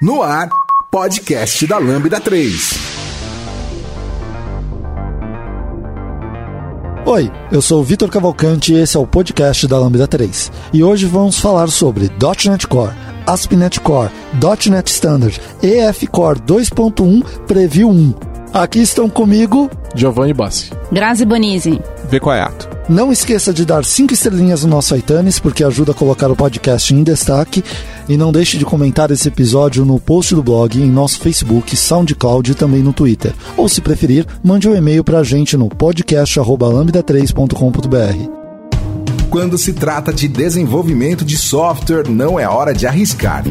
No ar, podcast da Lambda 3. Oi, eu sou o Vitor Cavalcante e esse é o podcast da Lambda 3. E hoje vamos falar sobre .NET Core, ASP.NET Core, .NET Standard, EF Core 2.1 Preview 1. Aqui estão comigo Giovanni Bassi. Grazi Bonizzi. Vecoiato. Não esqueça de dar cinco estrelinhas no nosso iTunes, porque ajuda a colocar o podcast em destaque. E não deixe de comentar esse episódio no post do blog, em nosso Facebook, SoundCloud e também no Twitter. Ou, se preferir, mande um e-mail para a gente no podcast.lambda3.com.br. Quando se trata de desenvolvimento de software, não é hora de arriscar.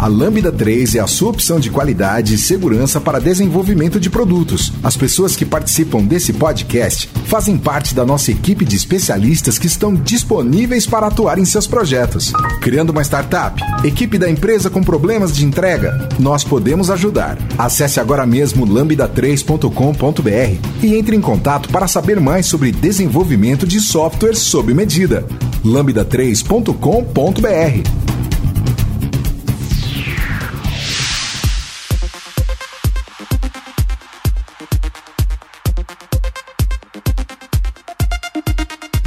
A Lambda 3 é a sua opção de qualidade e segurança para desenvolvimento de produtos. As pessoas que participam desse podcast fazem parte da nossa equipe de especialistas que estão disponíveis para atuar em seus projetos. Criando uma startup? Equipe da empresa com problemas de entrega? Nós podemos ajudar. Acesse agora mesmo lambda3.com.br e entre em contato para saber mais sobre desenvolvimento de software sob medida. lambda3.com.br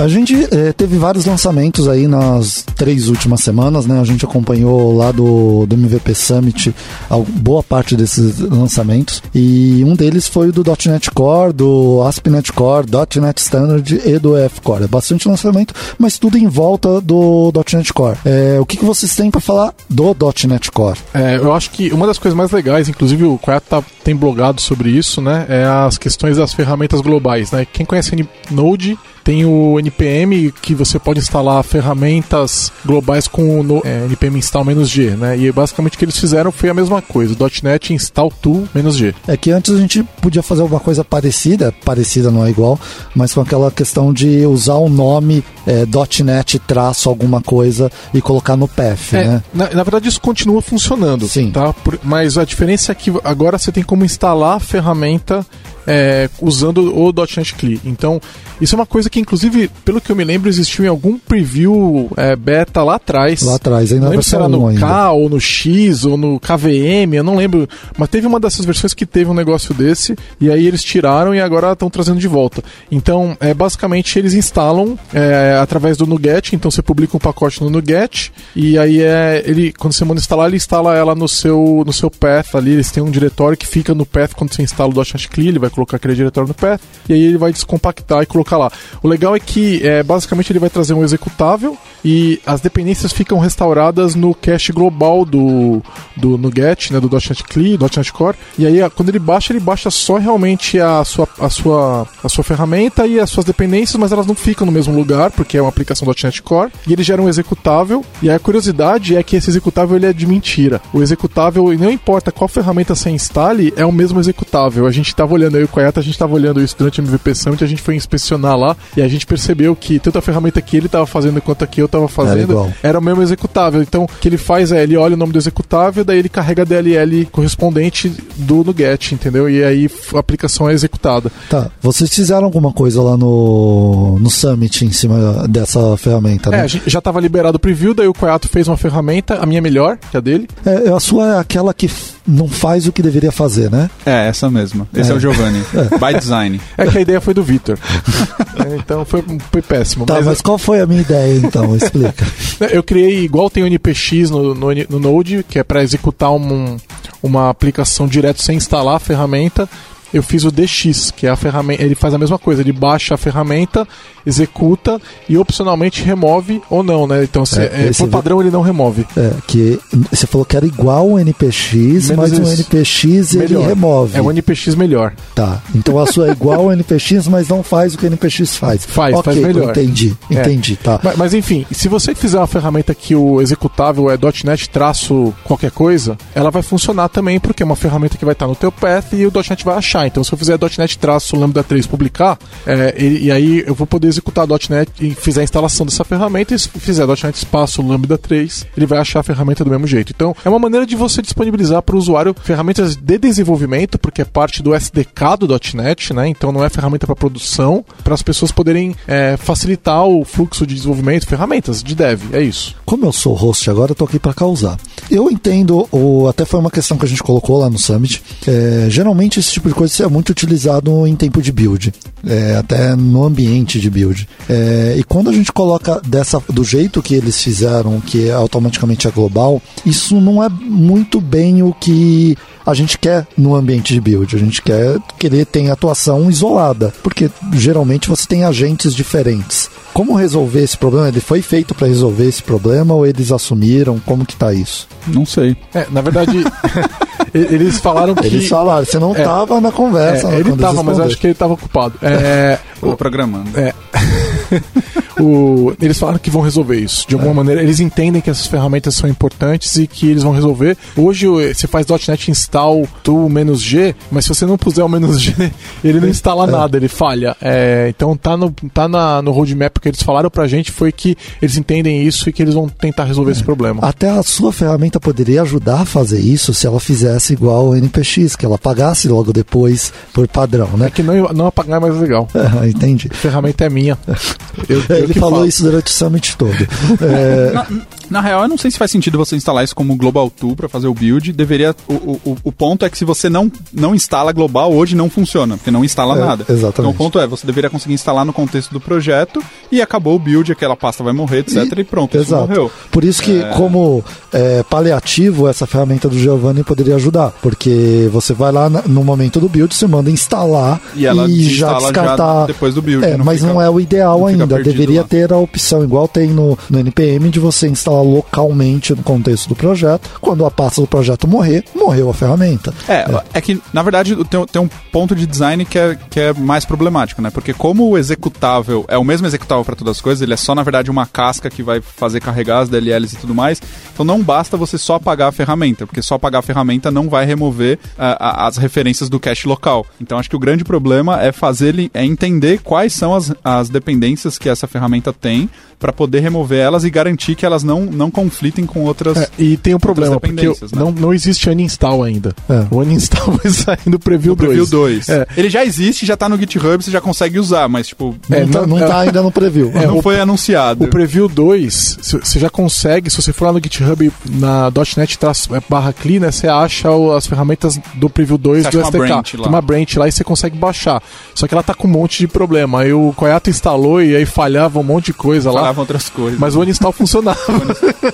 A gente eh, teve vários lançamentos aí nas três últimas semanas, né? A gente acompanhou lá do, do MVP Summit a boa parte desses lançamentos. E um deles foi o do .NET Core, do ASP.NET Core, .NET Standard e do EF Core. É bastante lançamento, mas tudo em volta do .NET Core. É, o que, que vocês têm para falar do .NET Core? É, eu acho que uma das coisas mais legais, inclusive o Quack tá, tem blogado sobre isso, né? É as questões das ferramentas globais, né? Quem conhece Node tem o NPM que você pode instalar ferramentas globais com o é, NPM install "-g", né? E basicamente o que eles fizeram foi a mesma coisa, .NET install tool "-g". É que antes a gente podia fazer uma coisa parecida, parecida não é igual, mas com aquela questão de usar o nome é, .NET traço alguma coisa e colocar no path, é, né? Na, na, verdade isso continua funcionando, Sim. tá? Por, mas a diferença é que agora você tem como instalar a ferramenta é, usando o .NET CLI. Então, isso é uma coisa que, inclusive, pelo que eu me lembro, existiu em algum preview é, beta lá atrás. Lá atrás, ainda não lembro se era no ainda. K ou no X ou no KVM, eu não lembro. Mas teve uma dessas versões que teve um negócio desse, e aí eles tiraram e agora estão trazendo de volta. Então, é, basicamente, eles instalam é, através do NuGet, então você publica um pacote no NuGet, e aí é, ele, quando você manda instalar, ele instala ela no seu, no seu path ali, eles têm um diretório que fica no path quando você instala o .NET CLI, ele vai colocar aquele diretório no path, e aí ele vai descompactar e colocar lá. O legal é que, é, basicamente, ele vai trazer um executável e as dependências ficam restauradas no cache global do, do NuGet, né, do .NET CLI, .NET Core, e aí quando ele baixa, ele baixa só realmente a sua, a sua, a sua ferramenta e as suas dependências, mas elas não ficam no mesmo lugar, porque é uma aplicação .NET Core, e ele gera um executável, e a curiosidade é que esse executável ele é de mentira. O executável, não importa qual ferramenta você instale, é o mesmo executável. A gente estava olhando aí o Coyata, a gente estava olhando isso durante o MVP Summit, a gente foi inspecionar lá e a gente percebeu que tanto a ferramenta que ele estava fazendo quanto a que eu estava fazendo era, era, o mesmo executável. Então, o que ele faz é, ele olha o nome do executável, daí ele carrega a DLL correspondente do NuGet, entendeu? E aí a aplicação é executada. Tá. Vocês fizeram alguma coisa lá no, no Summit em cima dessa ferramenta, né? É, a gente já estava liberado o preview, daí o Coyato fez uma ferramenta, a minha melhor, que a dele. É, a sua é aquela que não faz o que deveria fazer, né? É, essa mesma. Esse é, é o Giovanni. É. By design. É que a ideia foi do Vitor. então foi, foi péssimo. Tá, mas, mas, qual foi a minha ideia então? Explica. Eu criei igual tem o NPX no, no, no Node, que é para executar um, uma aplicação direto sem instalar a ferramenta eu fiz o DX, que é a ferramenta. Ele faz a mesma coisa, ele baixa a ferramenta, executa e opcionalmente remove ou não, né? Então, se, é, é, por padrão, ele não remove. É, que você falou que era igual o NPX, Menos mas o NPX melhor. ele remove. É o NPX melhor. Tá. Então a sua é igual ao NPX, mas não faz o que o NPX faz. Faz, okay, faz melhor. Entendi, é. entendi, tá. Mas, mas, enfim, se você fizer uma ferramenta que o executável é .NET traço qualquer coisa, ela vai funcionar também, porque é uma ferramenta que vai estar no teu path e o .NET vai achar publicar. Então, se eu fizer .NET traço lambda 3 publicar, é, e, e, aí eu vou poder executar .NET e fizer a instalação dessa ferramenta, e se fizer .NET espaço lambda 3, ele vai achar a ferramenta do mesmo jeito. Então, é uma maneira de você disponibilizar para o usuário ferramentas de desenvolvimento, porque é parte do SDK do .NET, né? Então, não é ferramenta para produção, para as pessoas poderem é, facilitar o fluxo de desenvolvimento, ferramentas de dev, é isso. Como eu sou host agora, eu tô aqui para causar. Eu entendo, ou até foi uma questão que a gente colocou lá no Summit, é, geralmente esse tipo de coisa é muito utilizado em tempo de build, é, até no ambiente de build. É, e quando a gente coloca dessa, do jeito que eles fizeram, que automaticamente é global, isso não é muito bem o que a gente quer no ambiente de build. A gente quer que ele tenha atuação isolada, porque geralmente você tem agentes diferentes. Como resolver esse problema? Ele foi feito para resolver esse problema ou eles assumiram? Como que tá isso? Não sei. É, na verdade, eles falaram que. Eles falaram, você não estava é, na conversa. É, ele estava, mas acho que ele estava ocupado. É, o programando. É. o, eles falaram que vão resolver isso. De alguma é. maneira, eles entendem que essas ferramentas são importantes e que eles vão resolver. Hoje você faz .NET install menos G, mas se você não puser o G, ele não instala é. nada, ele falha. É, então tá, no, tá na, no roadmap que eles falaram pra gente foi que eles entendem isso e que eles vão tentar resolver esse é. problema. Até a sua ferramenta poderia ajudar a fazer isso se ela fizesse igual o NPX, que ela pagasse logo depois por padrão, né? É que não, não apagar é mais legal. É, entendi. A ferramenta é minha. Eu, eu ele falou falo. isso durante o summit todo. É... Na, na, real, eu não sei se faz sentido você instalar isso como Global Tool para fazer o build. Deveria. O, o, o, ponto é que se você não, não instala global, hoje não funciona, porque não instala é, nada. Exatamente. Então o ponto é, você deveria conseguir instalar no contexto do projeto e acabou o build, aquela pasta vai morrer, etc. E, e pronto, exato. morreu. Por isso que, é... como é, paliativo, essa ferramenta do Giovanni poderia ajudar. Porque você vai lá no momento do build, você manda instalar e, ela e já descartar. Já depois do build. É, não mas fica, não é o ideal ainda. Deveria lá. ter a opção, igual tem no, no NPM, de você instalar localmente no contexto do projeto. Quando a pasta do projeto morrer, morreu a ferramenta. É, é, é que, na verdade, tem, tem um ponto de design que é, que é mais problemático, né? Porque como o executável é o mesmo executável para todas as coisas, ele é só, na verdade, uma casca que vai fazer carregar as DLLs e tudo mais. Então não basta você só apagar a ferramenta, porque só apagar a ferramenta não vai remover uh, as referências do cache local. Então acho que o grande problema é fazer é entender quais são as, as dependências que essa ferramenta tem para poder remover elas e garantir que elas não, não conflitem com outras. É, e tem um problema, porque né? não, não existe uninstall ainda. É. O uninstall vai sair no Preview 2. Preview 2. É. Ele já existe, já tá no GitHub, você já consegue usar, mas tipo. É, não, tá, não tá ainda no Preview. É, não o, foi anunciado. O Preview 2, você já consegue, se você for lá no GitHub na .NET é, barra clean, né, você acha as ferramentas do Preview 2 do SDK. Uma tem uma branch lá e você consegue baixar. Só que ela tá com um monte de problema. Aí o Koyato instalou e aí falhava um monte de coisa lá outras coisas. Mas o uninstall funcionava.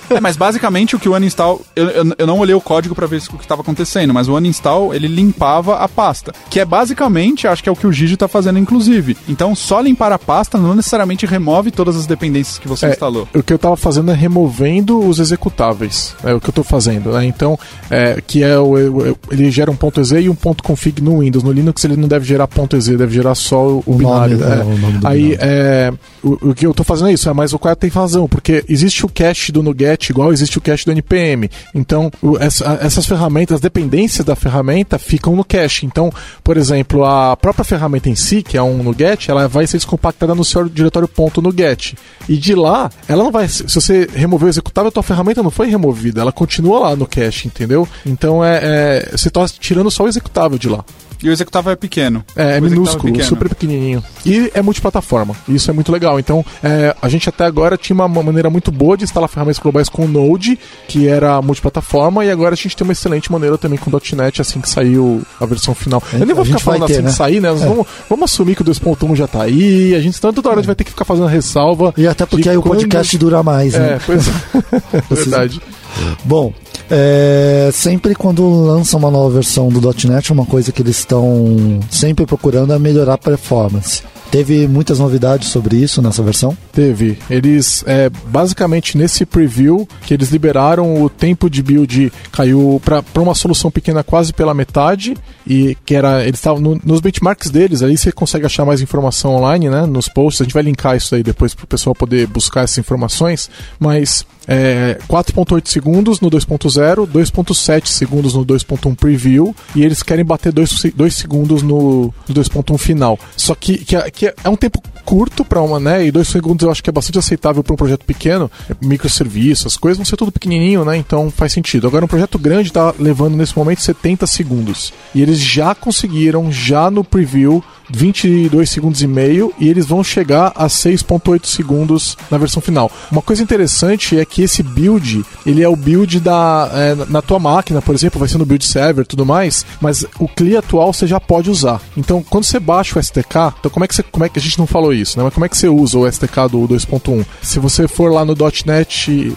é, mas basicamente o que o uninstall. Eu, eu, eu não olhei o código para ver o que estava acontecendo, mas o uninstall ele limpava a pasta. Que é basicamente, acho que é o que o Gigi está fazendo, inclusive. Então, só limpar a pasta não necessariamente remove todas as dependências que você é, instalou. O que eu estava fazendo é removendo os executáveis. É o que eu estou fazendo. Né? Então, é, que é o, ele gera um ponto .exe e um ponto .config no Windows. No Linux ele não deve gerar ponto .exe, deve gerar só o, o binário. Nome, é, o nome Aí, é, o, o, que eu estou fazendo é isso, é, mas o qual tem razão, porque existe o cache do NuGet igual existe o cache do NPM. Então, o, essa, essas ferramentas, as dependências da ferramenta ficam no cache. Então, por exemplo, a própria ferramenta em si, que é um NuGet, ela vai ser descompactada no seu diretório ponto NuGet. E de lá, ela não vai. Se você remover o executável, a tua ferramenta não foi removida, ela continua lá no cache, entendeu? Então é, é você está tirando só o executável de lá. E o executável é pequeno. É, é minúsculo, é super pequenininho. E é multiplataforma. Isso é muito legal. Então, é, a gente até agora tinha uma maneira muito boa de instalar ferramentas globais com o Node, que era multiplataforma, e agora a gente tem uma excelente maneira também com o .NET, assim que saiu a versão final. Eu nem vou ficar falando ter, assim né? de sair, né? É. Vamos, vamos, assumir que o 2.1 já tá aí, a gente tanto toda hora a gente vai ter que ficar fazendo ressalva. E até porque aí o podcast dura mais, né? É, pois é. Verdade. Bom, é, sempre quando lançam uma nova versão do .NET, uma coisa que eles estão sempre procurando é melhorar a performance. Teve muitas novidades sobre isso nessa versão? Teve. Eles, é, basicamente, nesse preview, que eles liberaram o tempo de build caiu para uma solução pequena quase pela metade. E que era. Eles estavam no, nos benchmarks deles, aí você consegue achar mais informação online, né? Nos posts. A gente vai linkar isso aí depois para o pessoal poder buscar essas informações. Mas é, 4.8 segundos no 2.0, 2.7 segundos no 2.1 preview e eles querem bater 2, 2 segundos no, no 2.1 final. Só que, que, é, que, é um tempo curto para uma, né? E 2 segundos eu acho que é bastante aceitável para um projeto pequeno, microserviços, as coisas vão ser tudo pequenininho, né? Então faz sentido. Agora um projeto grande está levando nesse momento 70 segundos. E eles já conseguiram, já no preview, 22 segundos e meio e eles vão chegar a 6.8 segundos na versão final. Uma coisa interessante é que esse build, ele é o build da é, na tua máquina, por exemplo, vai ser no build server tudo mais, mas o CLI atual você já pode usar. Então, quando você baixa o SDK, então como é que você, como é que a gente não falou isso, né? Mas como é que você usa o SDK do 2.1? Se você for lá no .net,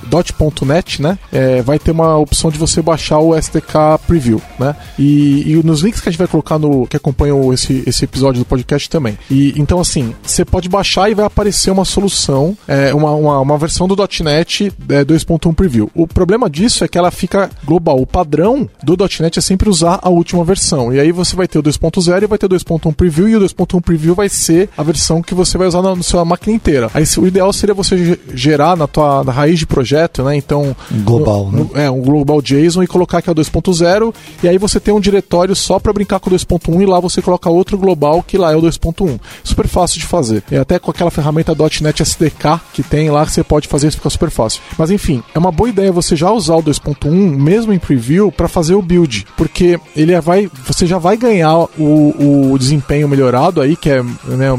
.net, né, é, vai ter uma opção de você baixar o SDK Preview, né? E, e nos links que a gente vai colocar no que acompanham esse esse episódio do podcast também. E então assim, você pode baixar e vai aparecer uma solução, é, uma, uma, uma, versão do .NET é, 2.1 Preview. O problema disso é que ela fica global. O padrão do .NET é sempre usar a última versão. E aí você vai ter o 2.0 e vai ter o 2.1 Preview e o 2.1 Preview vai ser a versão que você vai usar na, na sua máquina inteira. Aí o ideal seria você gerar na tua na raiz de projeto, né? Então global, no, né? É um global JSON e colocar que é o 2.0 e aí você tem um diretório só para brincar com o 2.1 e lá você coloca outro global que lá é o 2.1. Super fácil de fazer. E até com aquela ferramenta .NET SDK que tem lá, você pode fazer isso, fica super fácil. Mas enfim, é uma boa ideia você já usar o 2.1, mesmo em preview, para fazer o build. Porque ele vai. Você já vai ganhar o, o desempenho melhorado aí, que é né,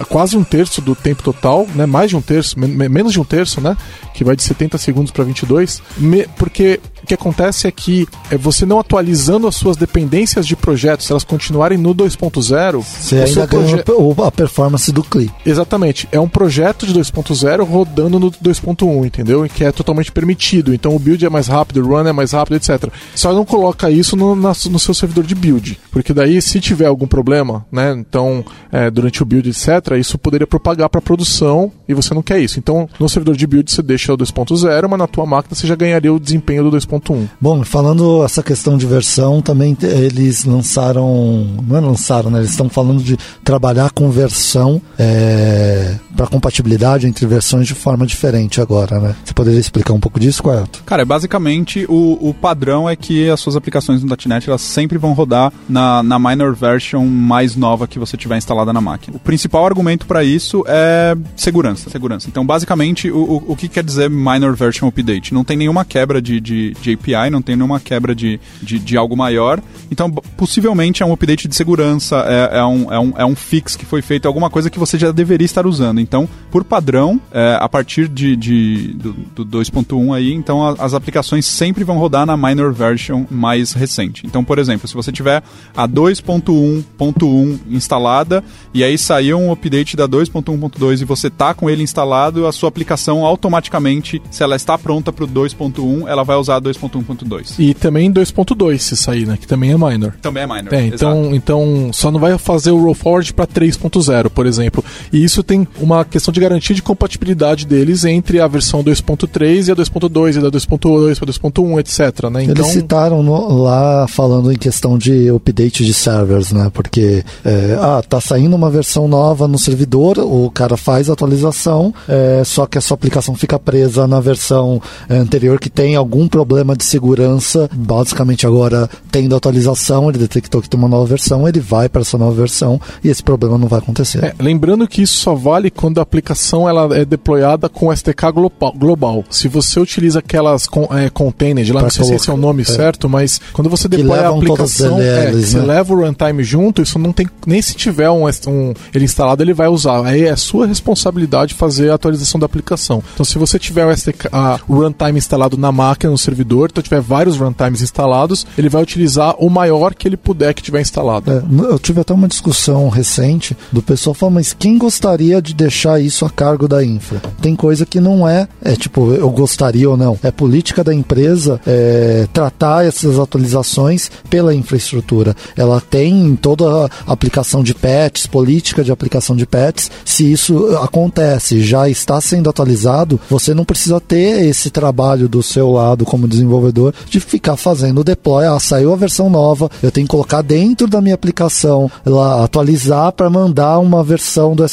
quase um terço do tempo total, né? Mais de um terço, menos de um terço, né? Que vai de 70 segundos para 22, me, porque o que acontece é que é você não atualizando as suas dependências de projetos, se elas continuarem no 2.0, você ainda ganha a performance do CLI. Exatamente. É um projeto de 2.0 rodando no 2.1, entendeu? Que é totalmente permitido. Então o build é mais rápido, o run é mais rápido, etc. Só não coloca isso no, na, no seu servidor de build, porque daí se tiver algum problema, né? Então é, durante o build, etc. Isso poderia propagar para produção e você não quer isso. Então no servidor de build você deixa o 2.0, mas na tua máquina você já ganharia o desempenho do 2.1. 2.1. Bom, falando essa questão de versão, também eles lançaram, não é lançaram, né? Eles estão falando de trabalhar com versão é, para compatibilidade entre versões de forma diferente agora, né? Você poderia explicar um pouco disso, Coelho? Cara, basicamente o, o padrão é que as suas aplicações no .NET elas sempre vão rodar na, na minor version mais nova que você tiver instalada na máquina. O principal argumento para isso é segurança, segurança. Então, basicamente, o, o, o que quer dizer minor version update? Não tem nenhuma quebra de, de, de API, não tem nenhuma quebra de, de, de, algo maior. Então, possivelmente é um update de segurança, é, é, um, é, um, é um fix que foi feito, alguma coisa que você já deveria estar usando. Então, por padrão, é, a partir de, de do, do 2.1 aí, então a, as aplicações sempre vão rodar na minor version mais recente. Então, por exemplo, se você tiver a 2.1.1 instalada e aí saiu um update da 2.1.2 e você tá com ele instalado, a sua aplicação automaticamente, se ela está pronta para o 2.1, ela vai usar 2.1.2. E também 2.2 se sair, né? Que também é minor. Também é minor. É, então, então só não vai fazer o roll forward para 3.0, por exemplo. E isso tem uma questão de garantia de compatibilidade deles entre a versão 2.3 e a 2.2 e da 2.2 para 2.1, etc. Né? Então... Eles citaram no, lá falando em questão de update de servers, né? Porque é, ah, tá saindo uma versão nova no servidor, o cara faz a atualização, é, só que a sua aplicação fica presa na versão anterior que tem algum problema de segurança. Basicamente agora tendo atualização, ele detectou que tem uma nova versão, ele vai para essa nova versão e esse problema não vai acontecer. É, lembrando que isso só vale quando a aplicação ela é deployada com SDK global. Se você utiliza aquelas con é, containers, lá pra não sei se esse é o nome é. certo, mas quando você deploya a aplicação, DLLs, é, né? você leva o runtime junto, isso não tem nem se tiver um, um, ele instalado, ele vai usar. Aí é sua responsabilidade fazer a atualização da aplicação. Então, se você tiver o, SDK, a, o runtime instalado na máquina, no servidor, então tiver vários runtimes instalados, ele vai utilizar o maior que ele puder que tiver instalado. É, eu tive até uma discussão recente do pessoal falando, mas quem gostaria de deixar isso a cargo da infra. Tem coisa que não é, é tipo, eu gostaria ou não. É política da empresa é, tratar essas atualizações pela infraestrutura. Ela tem toda a aplicação de patches, política de aplicação de patches. Se isso acontece, já está sendo atualizado, você não precisa ter esse trabalho do seu lado como desenvolvedor de ficar fazendo o deploy. Ah, saiu a versão nova, eu tenho que colocar dentro da minha aplicação, lá, atualizar para mandar uma versão do,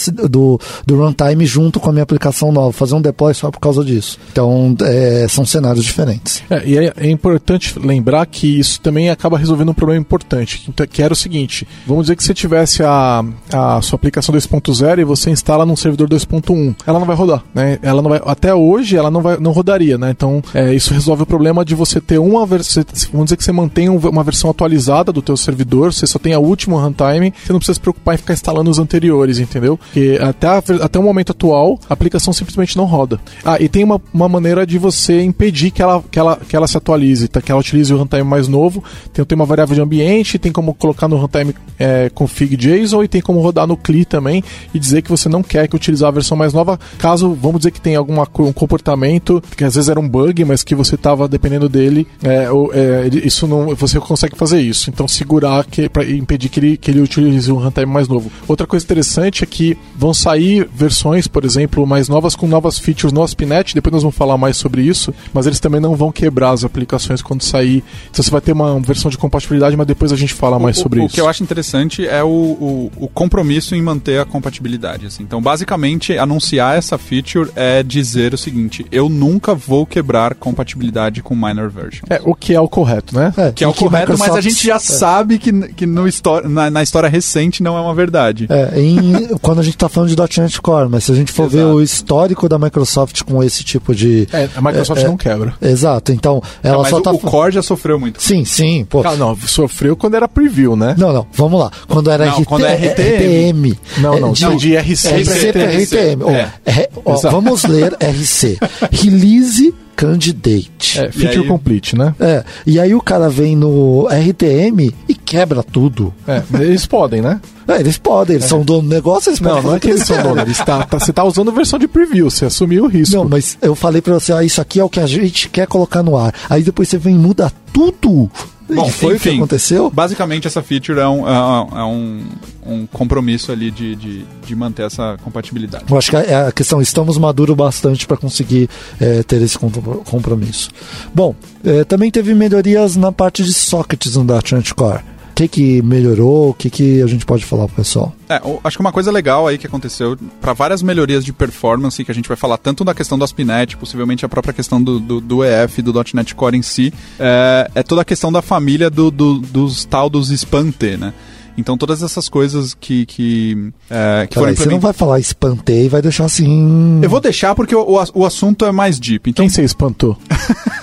do, do runtime junto com a minha aplicação nova, fazer um deploy só por causa disso. Então, é, são cenários diferentes. É, e é, é, importante lembrar que isso também acaba resolvendo um problema importante, que era o seguinte: vamos dizer que você tivesse a, a sua aplicação 2.0 e você instala num servidor 2.1, ela não vai rodar, né? Ela não vai, até hoje ela não vai, não rodaria, né? Então, é, isso resolve o problema de você ter uma versão, vamos dizer que você mantém uma versão atualizada do teu servidor, você só tem a última runtime, você não precisa se preocupar em ficar instalando os anteriores, entendeu? Porque até, a, até o momento atual, a aplicação simplesmente não roda. Ah, e tem uma, uma maneira de você impedir que ela, que ela, que ela se atualize, tá? que ela utilize o runtime mais novo. Tem, tem uma variável de ambiente, tem como colocar no runtime é, config JSON e tem como rodar no CLI também e dizer que você não quer que utilizar a versão mais nova, caso, vamos dizer que tem algum um comportamento, que às vezes era um bug, mas que você estava dependendo dele, é, ou, é, isso não, você consegue fazer isso. Então segurar para impedir que ele, que ele utilize um runtime mais novo. Outra coisa interessante é que vão sair versões, por exemplo, mais novas com novas features no ASP.NET, depois nós vamos falar mais sobre isso, mas eles também não vão quebrar as aplicações quando sair. Então você vai ter uma versão de compatibilidade, mas depois a gente fala mais o, sobre o, isso. O que eu acho interessante é o, o, o compromisso em manter a compatibilidade. Assim. Então, basicamente, anunciar essa feature é dizer o seguinte: eu nunca vou quebrar compatibilidade com minor version. É, o que é o correto, né? É, que é o que correto, Microsoft... mas a gente já é. sabe que, que no na, na, história recente não é uma verdade. É, em, quando a gente está falando de .NET Core, mas se a gente for Exato. ver o histórico da Microsoft com esse tipo de... É, a Microsoft é, não quebra. Exato, então ela não, só o, tá... o Core já sofreu muito. Sim, sim. Pô. Ah, não, sofreu quando era preview, né? Não, não, vamos lá. Quando era não, RT, quando é RTM. Não, não, de, de RC. RC para RTM. Oh, oh, vamos ler RC. Release Candidate. É, feature aí... complete, né? É. E aí o cara vem no RTM e quebra tudo. É, eles podem, né? É, eles podem, eles é. são dono do negócio, eles Não, não é que eles são donos, eles tá, tá, você tá usando versão de preview, você assumiu o risco. Não, mas eu falei pra você, ah, isso aqui é o que a gente quer colocar no ar. Aí depois você vem e muda tudo. Bom, e foi enfim, o que aconteceu? Basicamente, essa feature é um, é um, um compromisso ali de, de, de, manter essa compatibilidade. Eu acho que é a questão, estamos maduros bastante para conseguir é, ter esse compromisso. Bom, é, também teve melhorias na parte de sockets no .NET Core que, que melhorou? O que, que a gente pode falar pro pessoal? É, acho que uma coisa legal aí que aconteceu, para várias melhorias de performance, que a gente vai falar tanto da questão do ASP.NET, possivelmente a própria questão do, do, do EF, do .NET Core em si, é, é, toda a questão da família do, do, dos tal dos SPAN-T, né? Então todas essas coisas que que, é, que foram Você não vai falar espantei e vai deixar assim. Eu vou deixar porque o, o, o assunto é mais deep. Então... Quem você espantou?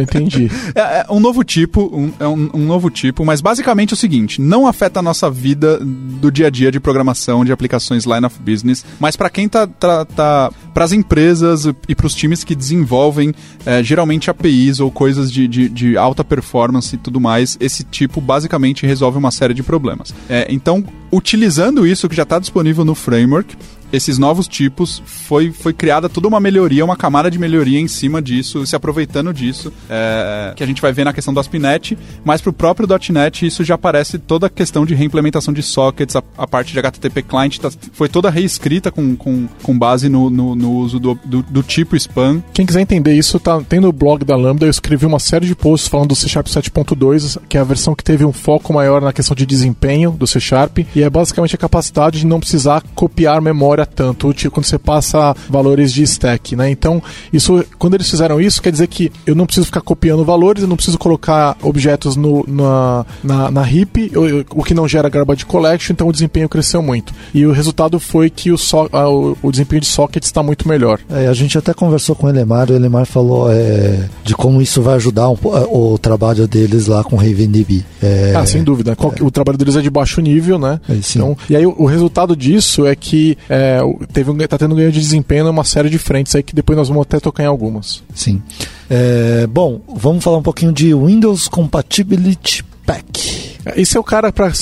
Entendi. É, é, um novo tipo, um, é um, um, novo tipo, mas basicamente é o seguinte: não afeta a nossa vida do dia a dia de programação de aplicações line of business, mas para quem tá, tá, tá para as empresas e para os times que desenvolvem é, geralmente APIs ou coisas de, de, de, alta performance e tudo mais, esse tipo basicamente resolve uma série de problemas. É, então, utilizando isso que já está disponível no framework, esses novos tipos, foi, foi criada toda uma melhoria, uma camada de melhoria em cima disso, se aproveitando disso, é, que a gente vai ver na questão do ASP.NET, mas para o próprio .NET isso já aparece toda a questão de reimplementação de sockets, a, a parte de HTTP client tá, foi toda reescrita com, com, com base no, no, no uso do, do, do, tipo spam. Quem quiser entender isso, tá, tem no blog da Lambda, eu escrevi uma série de posts falando do C Sharp 7.2, que é a versão que teve um foco maior na questão de desempenho do C Sharp, e é basicamente a capacidade de não precisar copiar memória tanto tipo, quando você passa valores de stack, né? Então, isso, quando eles fizeram isso, quer dizer que eu não preciso ficar copiando valores, eu não preciso colocar objetos no, na, na, na heap, o, o que não gera garbage collection, então o desempenho cresceu muito. E o resultado foi que o, so, o, o desempenho de sockets está muito melhor. É, a gente até conversou com o Elemar, o Elemar falou é, de como isso vai ajudar um, o, o trabalho deles lá com RavenDB. É, ah, sem dúvida. É. O trabalho deles é de baixo nível, né? É, então, e aí o, o resultado disso é que é, é, teve um, tá tendo ganho de desempenho numa série de frentes aí que depois nós vamos até tocar em algumas. Sim. É, bom, vamos falar um pouquinho de Windows Compatibility Pack. Esse é o cara para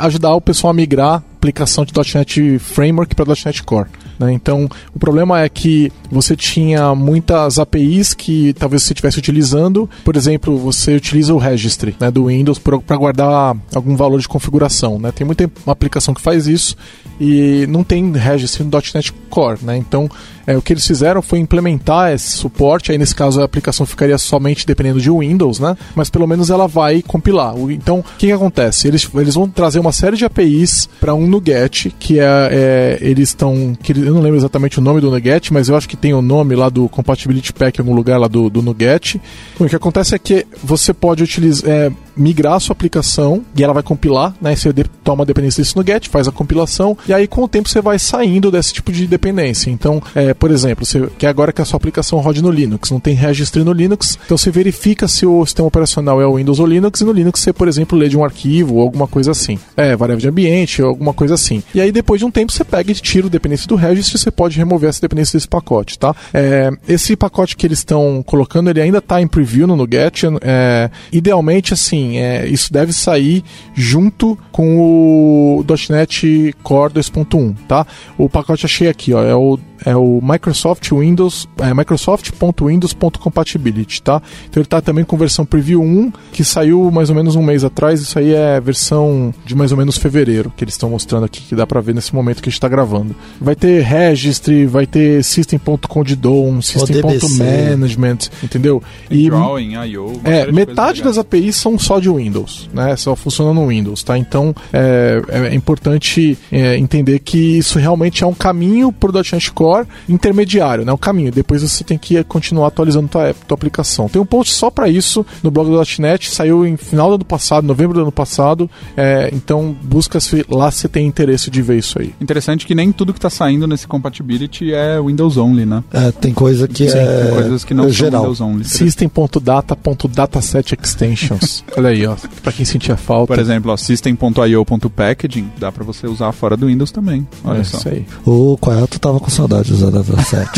ajudar o pessoal a migrar a aplicação de .NET Framework para .NET Core. Né? Então, o problema é que você tinha muitas APIs que talvez você estivesse utilizando. Por exemplo, você utiliza o registry né, do Windows para guardar algum valor de configuração. Né? Tem muita aplicação que faz isso e não tem registry no .NET Core. Né? Então, é, o que eles fizeram foi implementar esse suporte. Aí, nesse caso, a aplicação ficaria somente dependendo de Windows, né? mas pelo menos ela vai compilar. Então, o que, que acontece? Eles, eles vão trazer uma série de APIs para um NuGet, que é, é eles estão. Eu não lembro exatamente o nome do NuGet, mas eu acho que tem o nome lá do Compatibility Pack em algum lugar lá do, do NuGet. O que acontece é que você pode utilizar. É, migrar a sua aplicação e ela vai compilar, né? Você toma a dependência desse NuGet, faz a compilação e aí com o tempo você vai saindo desse tipo de dependência. Então, é, por exemplo, você quer agora que a sua aplicação rode no Linux, não tem registro no Linux, então você verifica se o sistema operacional é o Windows ou Linux e no Linux você, por exemplo, lê de um arquivo ou alguma coisa assim. É, variável de ambiente alguma coisa assim. E aí depois de um tempo você pega e tira o dependência do registro e você pode remover essa dependência desse pacote, tá? É, esse pacote que eles estão colocando, ele ainda está em preview no NuGet. É, idealmente, assim, é, isso deve sair junto com o .NET Core 2.1, tá? O pacote achei aqui, ó, é o é o Microsoft Windows, é microsoft.windows.compatibility, tá? Então ele está também com versão preview 1, que saiu mais ou menos um mês atrás, isso aí é versão de mais ou menos fevereiro, que eles estão mostrando aqui, que dá para ver nesse momento que a gente está gravando. Vai ter registry, vai ter system.condidom, system.management, entendeu? E drawing, I.O. É, metade das APIs são só de Windows, né? Só funcionam no Windows, tá? Então é, é importante é, entender que isso realmente é um caminho para o .NET Core Core intermediário, né? O caminho. Depois você tem que continuar atualizando tua, tua aplicação. Tem um post só para isso no blog do .NET, saiu em final do ano passado, novembro do ano passado. É, então busca se lá se tem interesse de ver isso aí. Interessante que nem tudo que está saindo nesse compatibility é Windows Only, né? É, tem coisa que Sim, é tem coisas que não é geral. Windows Only. System.data.dataset extensions. Olha aí, ó, para quem sentia falta. Por exemplo, system.io.packaging dá para você usar fora do Windows também. Olha é só. Isso aí. O Quayato tava com saudade de usar Dataset.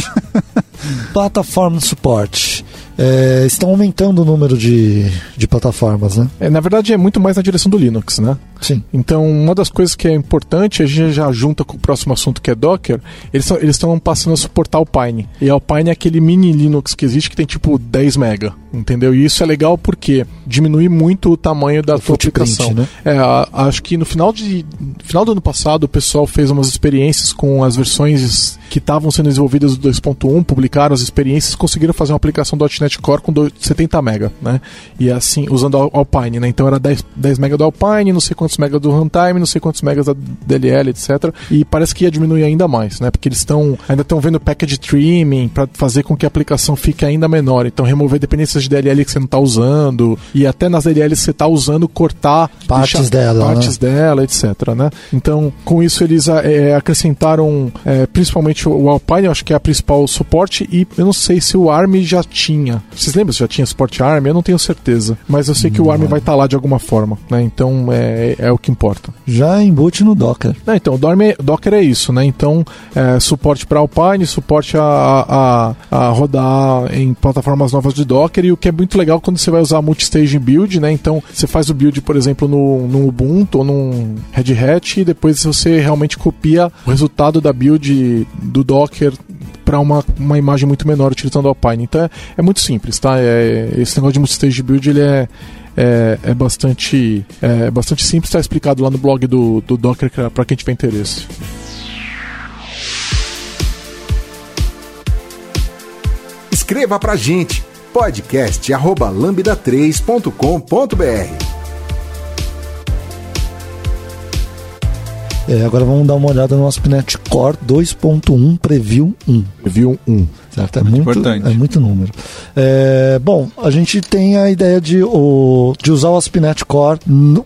Plataforma Support é, estão aumentando o número de, de plataformas, né? É, na verdade, é muito mais na direção do Linux, né? Sim. Então, uma das coisas que é importante, a gente já junta com o próximo assunto que é Docker, eles estão passando a suportar o Pine. E o Pine é aquele mini Linux que existe que tem tipo 10 mega, entendeu? E isso é legal porque diminui muito o tamanho da o tua aplicação. Né? É, a, acho que no final, de, final do ano passado o pessoal fez umas experiências com as versões que estavam sendo desenvolvidas do 2.1, publicaram as experiências, conseguiram fazer uma aplicação .NET Core com 70 mega, né? E assim, usando o Alpine, né? Então era 10, 10 mega do Alpine, não sei quantos mega do runtime, não sei quantos megas da DLL, etc. E parece que ia diminuir ainda mais, né? Porque eles estão ainda estão vendo package trimming para fazer com que a aplicação fique ainda menor. Então remover dependências de DLL que você não está usando e até nas DLL que você está usando cortar partes dela, partes né? dela, etc. Né? Então com isso eles é, acrescentaram é, principalmente o Alpine, acho que é a principal suporte e eu não sei se o ARM já tinha. Vocês lembram se já tinha suporte ARM? Eu não tenho certeza, mas eu sei que o ARM vai estar tá lá de alguma forma, né? Então é, é o que importa. Já embute no Docker. Não, então, o Docker é isso, né? Então, é, suporte para Alpine, suporte a, a, a, rodar em plataformas novas de Docker, e o que é muito legal quando você vai usar multistage build, né? Então, você faz o build, por exemplo, no, no Ubuntu ou num Red Hat, e depois você realmente copia o resultado da build do Docker para uma, uma imagem muito menor utilizando o Alpine. Então é, é muito simples, tá? É, esse negócio de multistage build ele é, é, é bastante, é, bastante simples, está explicado lá no blog do, do Docker para quem tiver interesse. Escreva pra gente podcast@lambda3.com.br É, agora vamos dar uma olhada no ASP.NET Core 2.1 Preview 1. Preview 1. Certo? É muito, importante. É muito número. É, bom, a gente tem a ideia de, o, de usar o ASP.NET Core,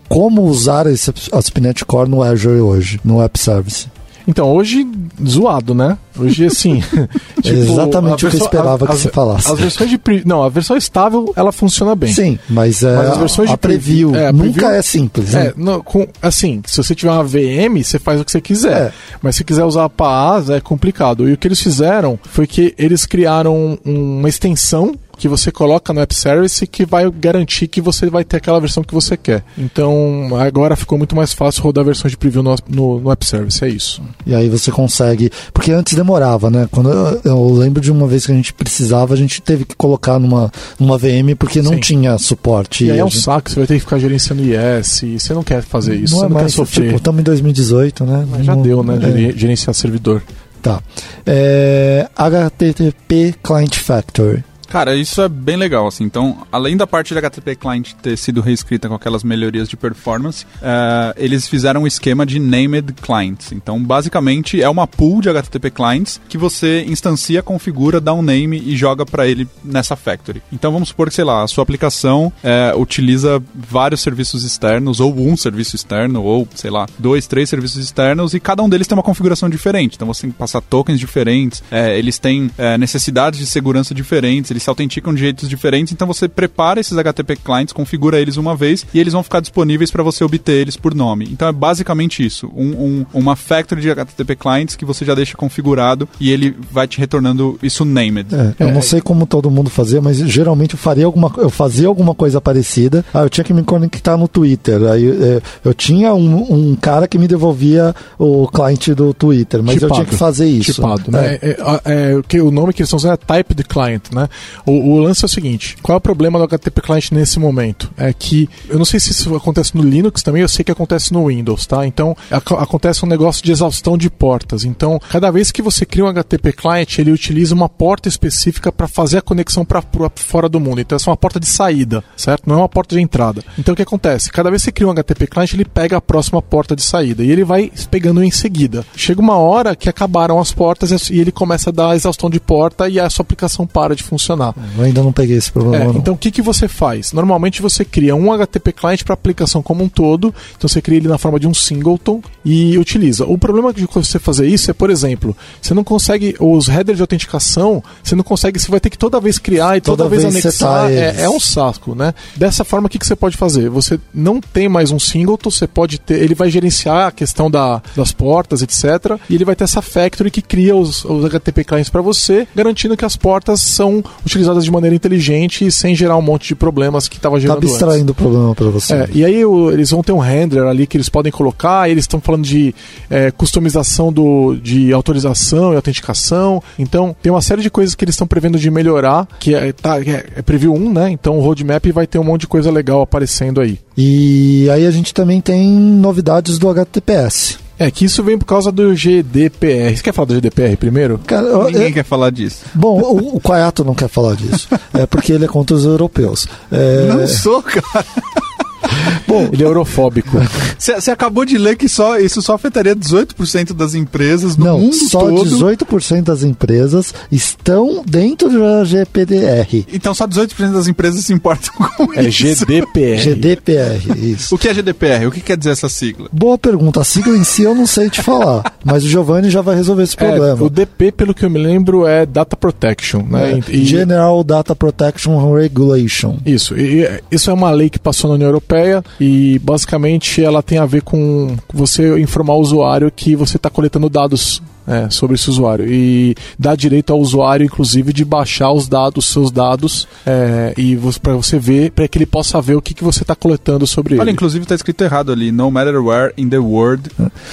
como usar esse ASP.NET Core no Azure hoje, no Web Service. Então, hoje, zoado, né? Hoje, assim. tipo, exatamente versão, o que eu esperava a, que você falasse. As versões de. Não, a versão estável, ela funciona bem. Sim, mas, é, mas as versões a, de preview, é, nunca preview, é simples. Né? É, no, com, assim, se você tiver uma VM, você faz o que você quiser. É. Mas se quiser usar a PAAS, é complicado. E o que eles fizeram foi que eles criaram uma extensão que você coloca no App Service que vai garantir que você vai ter aquela versão que você quer. Então agora ficou muito mais fácil rodar versões de preview no, no, no App Service, é isso. E aí você consegue. Porque antes demorava, né? Quando eu, eu lembro de uma vez que a gente precisava, a gente teve que colocar numa, numa VM porque não Sim. tinha suporte. E aí é um gente- saco, você vai ter que ficar gerenciando IS, e você não quer fazer isso, não você é não mais, quer sofrer. tipo, estamos em 2018, né? Mas já Não- deu, né? é. gere- Gerenciar servidor. Tá. É, HTTP Client Factory. Cara, isso é bem legal, assim. Então, além da parte de HTTP Client ter sido reescrita com aquelas melhorias de performance, eh, eles fizeram um esquema de named clients. Então, basicamente, é uma pool de HTTP clients que você instancia, configura, dá um name e joga para ele nessa factory. Então, vamos supor que, sei lá, a sua aplicação eh, utiliza vários serviços externos, ou um serviço externo, ou, sei lá, dois, três serviços externos, e cada um deles tem uma configuração diferente. Então, você tem que passar tokens diferentes, eh, eles têm necessidades de segurança diferentes, eles se autenticam de jeitos diferentes, então você prepara esses HTTP clients, configura eles uma vez e eles vão ficar disponíveis para você obter eles por nome. Então é basicamente isso, um- um- uma factory de HTTP clients que você já deixa configurado e ele vai te retornando isso named. É, eu não sei como todo mundo fazia, mas geralmente eu faria alguma, eu fazia alguma coisa parecida. Ah, eu tinha que me conectar no Twitter. Aí é, eu tinha um, um cara que me devolvia o cliente do Twitter, mas eu tinha que fazer isso. Tipado, né? É, é, é, o que- o nome que eles estão usando é type de client, né? O, o lance é o seguinte: qual é o problema do HTTP client nesse momento? É que eu não sei se isso acontece no Linux também, eu sei que acontece no Windows, tá? Então ac- acontece um negócio de exaustão de portas. Então, cada vez que você cria um HTTP client, ele utiliza uma porta específica para fazer a conexão para fora do mundo. Então, essa é uma porta de saída, certo? Não é uma porta de entrada. Então, o que acontece? Cada vez que você cria um HTTP client, ele pega a próxima porta de saída e ele vai pegando em seguida. Chega uma hora que acabaram as portas e ele começa a dar exaustão de porta e a sua aplicação para de funcionar. Eu ainda não peguei esse problema. É, então o que, que você faz? Normalmente você cria um HTTP client para a aplicação como um todo, então você cria ele na forma de um singleton e utiliza. O problema de você fazer isso é, por exemplo, você não consegue os headers de autenticação, você não consegue, você vai ter que toda vez criar e toda, Toda vez, vez anexar, é, é um saco, né? Dessa forma, o que, que você pode fazer? Você não tem mais um singleton, você pode ter, ele vai gerenciar a questão da, das portas, etc. E ele vai ter essa factory que cria os, os HTTP clients para você, garantindo que as portas são utilizadas de maneira inteligente e sem gerar um monte de problemas que estava Tá gerando antes. abstraindo o problema para você. É, e aí o- eles vão ter um handler ali que eles podem colocar, eles estão falando de é, customização do, de autorização e autenticação. Então tem uma série de coisas que eles estão prevendo de melhorar, que é, tá, é, é preview 1, né? Então o roadmap vai ter um monte de coisa legal aparecendo aí. E aí a gente também tem novidades do HTTPS. É, que isso vem por causa do GDPR. Você quer falar do GDPR primeiro? Cara, eu- Ninguém eu- quer falar disso. bom, o, o Quaiato não quer falar disso. é porque ele é contra os europeus. É, Não sou, cara. bom, Ele é eurofóbico. Você acabou de ler que só, isso só afetaria 18% das empresas no não, mundo só todo. 18% das empresas estão dentro da GPDR. Então só 18% das empresas se importam com É isso. GDPR. GDPR, isso. O que é GDPR? O que quer dizer essa sigla? Boa pergunta. A sigla em si eu não sei te falar, mas o Giovanni já vai resolver esse É, problema. o DP, pelo que eu me lembro, é Data Protection, né? É, E- General Data Protection Regulation. Isso, e isso é uma lei que passou na União Europeia e basicamente ela tem a ver com você informar o usuário que você está coletando dados é, sobre esse usuário e dá direito ao usuário, inclusive, de baixar os dados, seus dados, é, e para você ver, para que ele possa ver o que, que você está coletando sobre Olha, ele. inclusive tá escrito errado ali. No matter where in the world.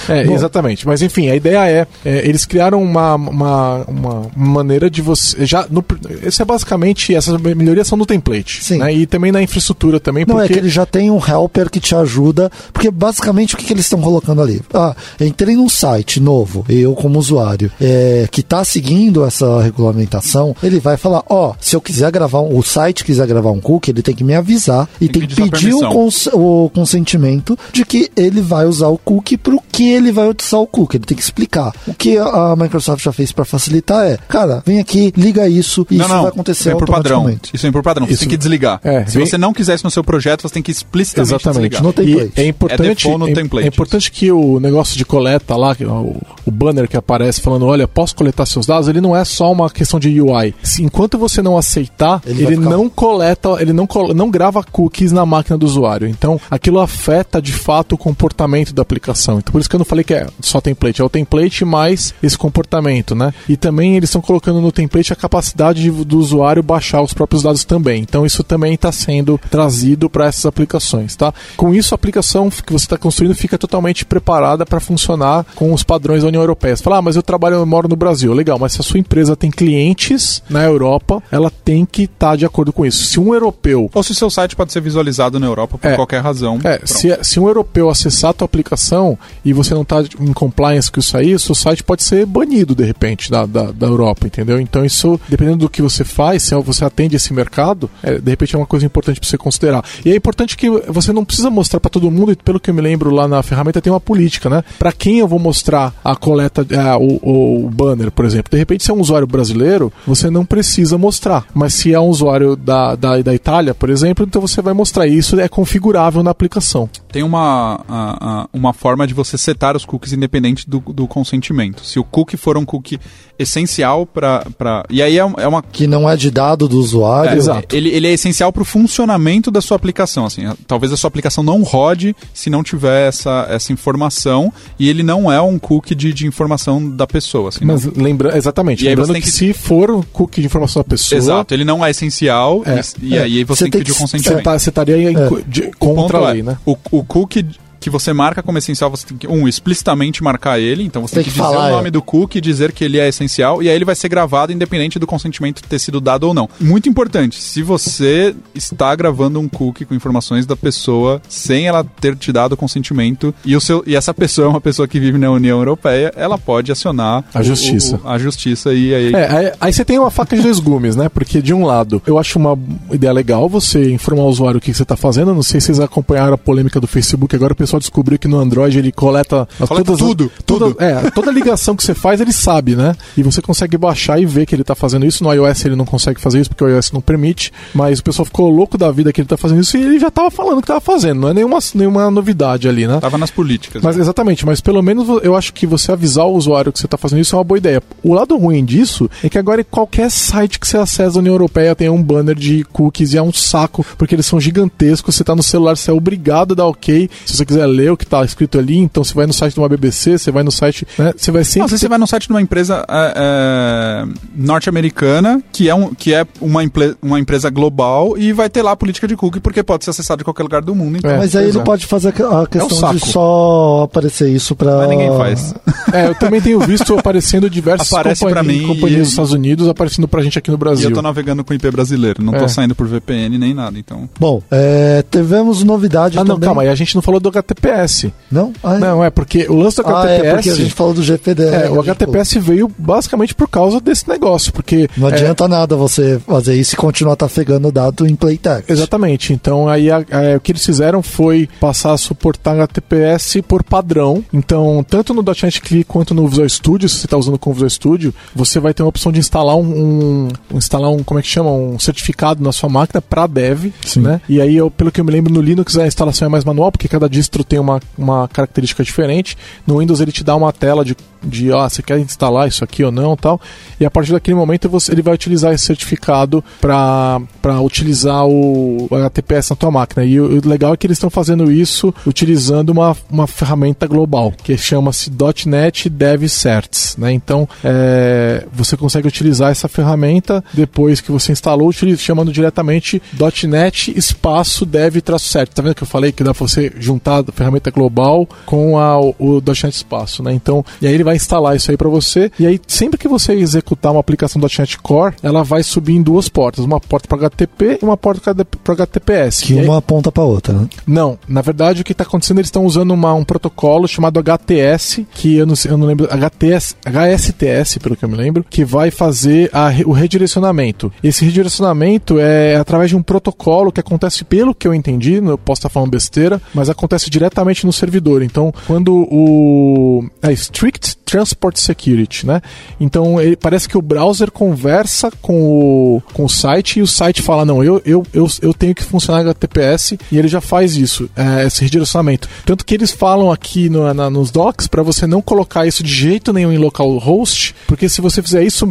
É, Bom. exatamente. Mas enfim, a ideia é, é, eles criaram uma, uma, uma maneira de você. Já no, esse é basicamente essas melhorias são no template, Sim. né? E também na infraestrutura também, Não, porque é que ele já tem um helper que te ajuda, porque basicamente o que, que eles estão colocando ali? Ah, entrei num site novo, eu como usuário, é, que está seguindo essa regulamentação, ele vai falar, ó, se eu quiser gravar, um, o site quiser gravar um cookie, ele tem que me avisar e tem, Tem que pedir o, cons- o consentimento de que ele vai usar o cookie pro que ele vai utilizar o cookie, ele tem que explicar. O que a Microsoft já fez para facilitar é, cara, vem aqui, liga isso, e não, isso não. vai acontecer vem por padrão. automaticamente. Isso vem por padrão. Você Isso- tem que desligar. É, Se vem- você não quiser isso no seu projeto, você tem que explicitamente Exatamente. desligar. No template. E é importante, default no é- template, é, importante que o negócio de coleta lá, é o, o banner que aparece aparece falando, olha, posso coletar seus dados, ele não é só uma questão de UI. Se, enquanto você não aceitar, Ele ele, ficar- não coleta, ele não, não grava cookies na máquina do usuário. Então, aquilo afeta de fato o comportamento da aplicação. Então, por isso que eu não falei que é só template, é o template mais esse comportamento, né? E também eles estão colocando no template a capacidade de- do usuário baixar os próprios dados também. Então, isso também está sendo trazido para essas aplicações, tá? Com isso, a aplicação que você está construindo fica totalmente preparada para funcionar com os padrões da União Europeia. Você fala, ah, mas eu trabalho, eu moro no Brasil. Legal, mas se a sua empresa tem clientes na Europa, ela tem que estar de acordo com isso. Se um europeu Ou se o seu site pode ser visualizado na Europa por É. qualquer razão. é, se, se um europeu acessar a tua aplicação e você não está em compliance com isso aí, seu site pode ser banido de repente da, da, da Europa, entendeu? Então isso, dependendo do que você faz, se você atende esse mercado, é, de repente é uma coisa importante para você considerar. E é importante que você não precisa mostrar para todo mundo, e pelo que eu me lembro lá na ferramenta tem uma política, né? Para quem eu vou mostrar a coleta, é, o, o banner, por exemplo. De repente, se é um usuário brasileiro, você não precisa mostrar. Mas se é um usuário da, da, da Itália, por exemplo, então você vai mostrar. Isso é configurável na aplicação. Tem uma, a- a- uma forma de você setar os cookies independente do, do consentimento. Se o cookie for um cookie essencial para. E aí é, um- é uma. Que não é de dado do usuário. é, exato. Ele, ele é essencial para o funcionamento da sua aplicação. Assim, talvez a sua aplicação não rode se não tiver essa, essa informação e ele não é um cookie de, de informação da pessoa. Assim, Mas não- lembra, exatamente, E aí lembrando você tem que, que- se for o cookie de informação da pessoa, Exato, ele não é essencial É. e, e aí você, Você tem que pedir o consentimento. você, tá, estaria É. O contra a é, lei, né? O, o cookie que você marca como essencial, você tem que, um, explicitamente marcar ele, então você tem, Tem que, que dizer falar, o nome é. do cookie, dizer que ele é essencial, e aí ele vai ser gravado independente do consentimento ter sido dado ou não. Muito importante, se você está gravando um cookie com informações da pessoa sem ela ter te dado o consentimento, e, o seu, e essa pessoa é uma pessoa que vive na União Europeia, ela pode acionar A o- justiça. o- a justiça e aí... É, aí, aí você tem uma faca de dois gumes, né? Porque de um lado, eu acho uma ideia legal você informar o usuário o que você está fazendo. Não sei se vocês acompanharam a polêmica do Facebook. Agora o pessoal descobriu que no Android ele coleta, Coleta todas, tudo, toda, tudo. É, toda ligação que você faz ele sabe, né? E você consegue baixar e ver que ele está fazendo isso. No iOS ele não consegue fazer isso porque o iOS não permite. Mas o pessoal ficou louco da vida que ele está fazendo isso e ele já estava falando que estava fazendo. Não é nenhuma, nenhuma novidade ali, né? Tava nas políticas. Mas exatamente, mas pelo menos eu acho que você avisar o usuário que você está fazendo isso é uma boa ideia. O lado ruim disso é que agora qualquer site que você acessa da União Europeia tem um banner de cookies e é um saco, porque eles são gigantescos. Você está no celular, você é obrigado a dar ok. Se você quiser ler o que está escrito ali, então você vai no site de uma BBC, você vai no site, né? Você vai Não, sempre. vezes você vai no site de uma empresa é, é, norte-americana, que é, um, que é uma, emple- uma empresa global, e vai ter lá a política de cookie, porque pode ser acessado de qualquer lugar do mundo. Então, É, Mas aí ele é. pode fazer a a questão de só aparecer isso pra. Mas ninguém faz. É, eu também tenho visto aparecendo diversas Aparece companhias, mim companhias e- dos Estados Unidos aparecendo pra gente aqui no E Brasil. eu tô navegando com IP brasileiro, não É. tô saindo por VPN nem nada, então... Bom, é, tivemos novidade Ah, não, também. calma, aí a gente não falou do HTTPS. Não? Ah, é. Não, é porque o lance do Ah, HTTPS. é porque a gente falou do GPDR. É, o a HTTPS veio basicamente por causa desse negócio, porque Não é, adianta nada você fazer isso e continuar trafegando dado em playtext. Exatamente. Então aí a- a- o que eles fizeram foi passar a suportar HTTPS por padrão. Então, tanto no .NET CLI quanto no Visual Studio, se você está usando com o Visual Studio, você vai ter uma opção de instalar um, um- instalar um como é que chama, um certificado na sua máquina para dev, né? E aí, eu, pelo que eu me lembro, no Linux a instalação é mais manual, porque cada distro tem uma, uma característica diferente. No Windows ele te dá uma tela de de ah, você quer instalar isso aqui ou não tal. E a partir daquele momento você, ele vai utilizar esse certificado para utilizar o, HTTPS na tua máquina. E o, o legal é que eles estão fazendo isso utilizando uma, uma ferramenta global, que chama-se .NET Dev Certs. Né? Então é, você consegue utilizar essa ferramenta depois que você instalou, utiliza- chamando diretamente .NET espaço dev traço cert. Tá vendo que eu falei que dá pra você juntar ferramenta global com a, o, .NET espaço, né? Então, e aí ele vai instalar isso aí para você. E aí sempre que você executar uma aplicação .NET Core, ela vai subir em duas portas, uma porta para HTTP e uma porta para HTTPS. Que aí- uma aponta pra outra, né? não, na verdade o que está acontecendo eles estão usando uma- um protocolo chamado HTS, que eu não, sei- eu não lembro, HTS, HSTS, pelo que eu me lembro, que vai fazer a o redirecionamento. Esse redirecionamento é através de um protocolo que acontece, pelo que eu entendi, eu posso estar falando besteira, mas acontece diretamente no servidor. Então, quando o é, strict Transport Security, né? Então ele, parece que o browser conversa com o, com o site e o site fala, não, eu, eu, eu, eu tenho que funcionar HTTPS e ele já faz isso, é, esse redirecionamento. Tanto que eles falam aqui no, na, nos docs para você não colocar isso de jeito nenhum em localhost, porque se você fizer isso,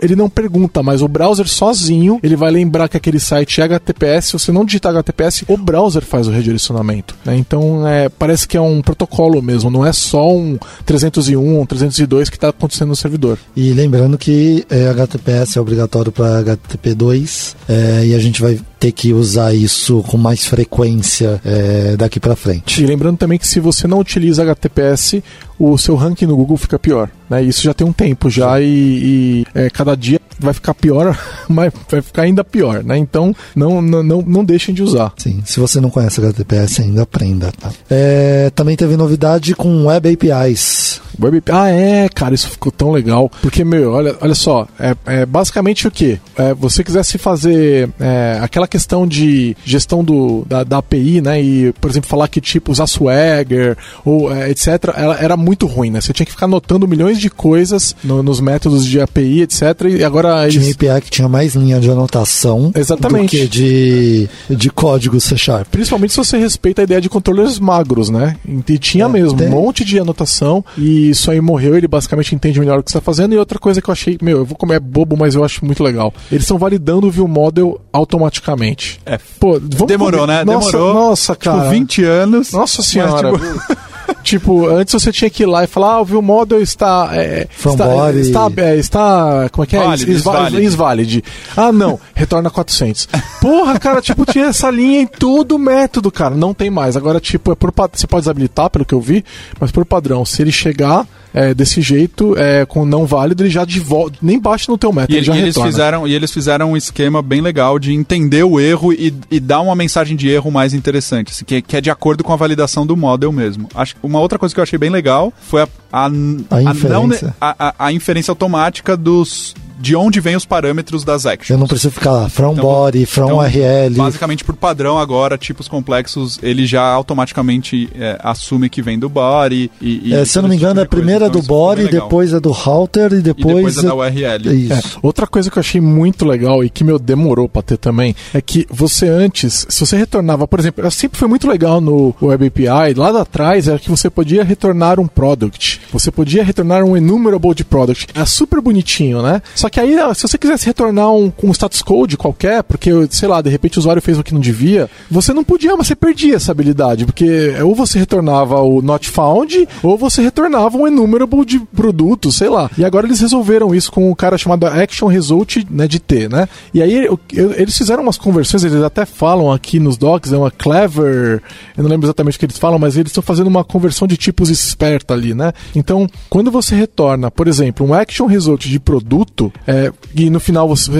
ele não pergunta, mas o browser sozinho, ele vai lembrar que aquele site é HTTPS, se você não digitar HTTPS, o browser faz o redirecionamento. Né? Então é, parece que é um protocolo mesmo, não é só um 301, um 302 que está acontecendo no servidor. E lembrando que é, HTTPS é obrigatório para HTTP2 é, e a gente vai ter que usar isso com mais frequência é, daqui para frente. E lembrando também que se você não utiliza HTTPS, o seu ranking no Google fica pior. Né? Isso já tem um tempo já e, e é, cada dia vai ficar pior, mas vai ficar ainda pior. Né? Então não, não, não, não deixem de usar. Sim, se você não conhece HTTPS ainda aprenda. Tá? É, também teve novidade com Web APIs. Web API. Ah, é, cara, isso ficou tão legal. Porque, meu, olha, olha só, é, é basicamente o que? É, você quisesse fazer é, aquela questão de gestão do, da, da, API, né? E, por exemplo, falar que tipo usar Swagger ou é, etc. Ela era muito ruim, né? Você tinha que ficar anotando milhões de coisas no, nos métodos de API, etc. E agora tinha eles... API que tinha mais linha de anotação Exatamente. do que de, de código C Sharp. Principalmente se você respeita a ideia de controles magros, né? E tinha é, mesmo tem... um monte de anotação e isso aí morreu, ele basicamente entende melhor o que está fazendo. E outra coisa que eu achei, meu, eu vou comer bobo, mas eu acho muito legal. Eles estão validando o view model automaticamente. É. Pô, demorou, comer... né? Nossa, demorou. Nossa, tipo, cara. Tipo, 20 anos. Nossa senhora. Mas, tipo... tipo, antes você tinha que ir lá e falar, ah, o model está. É, está, está, é, está. Como é que é? Válido, Invalid. Ah, não, retorna 400. Porra, cara, tipo, tinha essa linha em todo o método, cara. Não tem mais. Agora, tipo, é por, você pode desabilitar, pelo que eu vi, mas por padrão, se ele chegar é, desse jeito, é, com não válido, ele já de volta, nem baixa no teu método, e, ele já e eles fizeram E eles fizeram um esquema bem legal de entender o erro e, e dar uma mensagem de erro mais interessante, assim, que, que, é de acordo com a validação do model mesmo. Acho, uma outra coisa que eu achei bem legal foi a, a, a, inferência. Não, a, a, inferência automática dos, de onde vem os parâmetros das actions. Eu não preciso ficar lá, from então, body, from então, URL. Basicamente, por padrão agora, tipos complexos, ele já automaticamente é, assume que vem do body. E, e é, se eu não me engano, tipo a primeira é do então, body, depois é do router e depois, e depois é da URL. É isso. outra coisa que eu achei muito legal e que meu demorou para ter também é que você antes, se você retornava, por exemplo, sempre foi muito legal no Web API, lá atrás era que você podia retornar um product, você podia retornar um enumerable de product. É super bonitinho, né? Só que aí, se você quisesse retornar um, um status code qualquer, porque, sei lá, de repente o usuário fez o que não devia, você não podia, mas você perdia essa habilidade, porque ou você retornava o not found, ou você retornava um enumerable de produto, sei lá. E agora eles resolveram isso com um cara chamado Action Result né, de T, né? E aí eles fizeram umas conversões, eles até falam aqui nos docs, é uma clever, eu não lembro exatamente o que eles falam, mas eles estão fazendo uma conversão de tipos esperta ali, né? Então, quando você retorna, por exemplo, um Action Result de produto, é, e no final você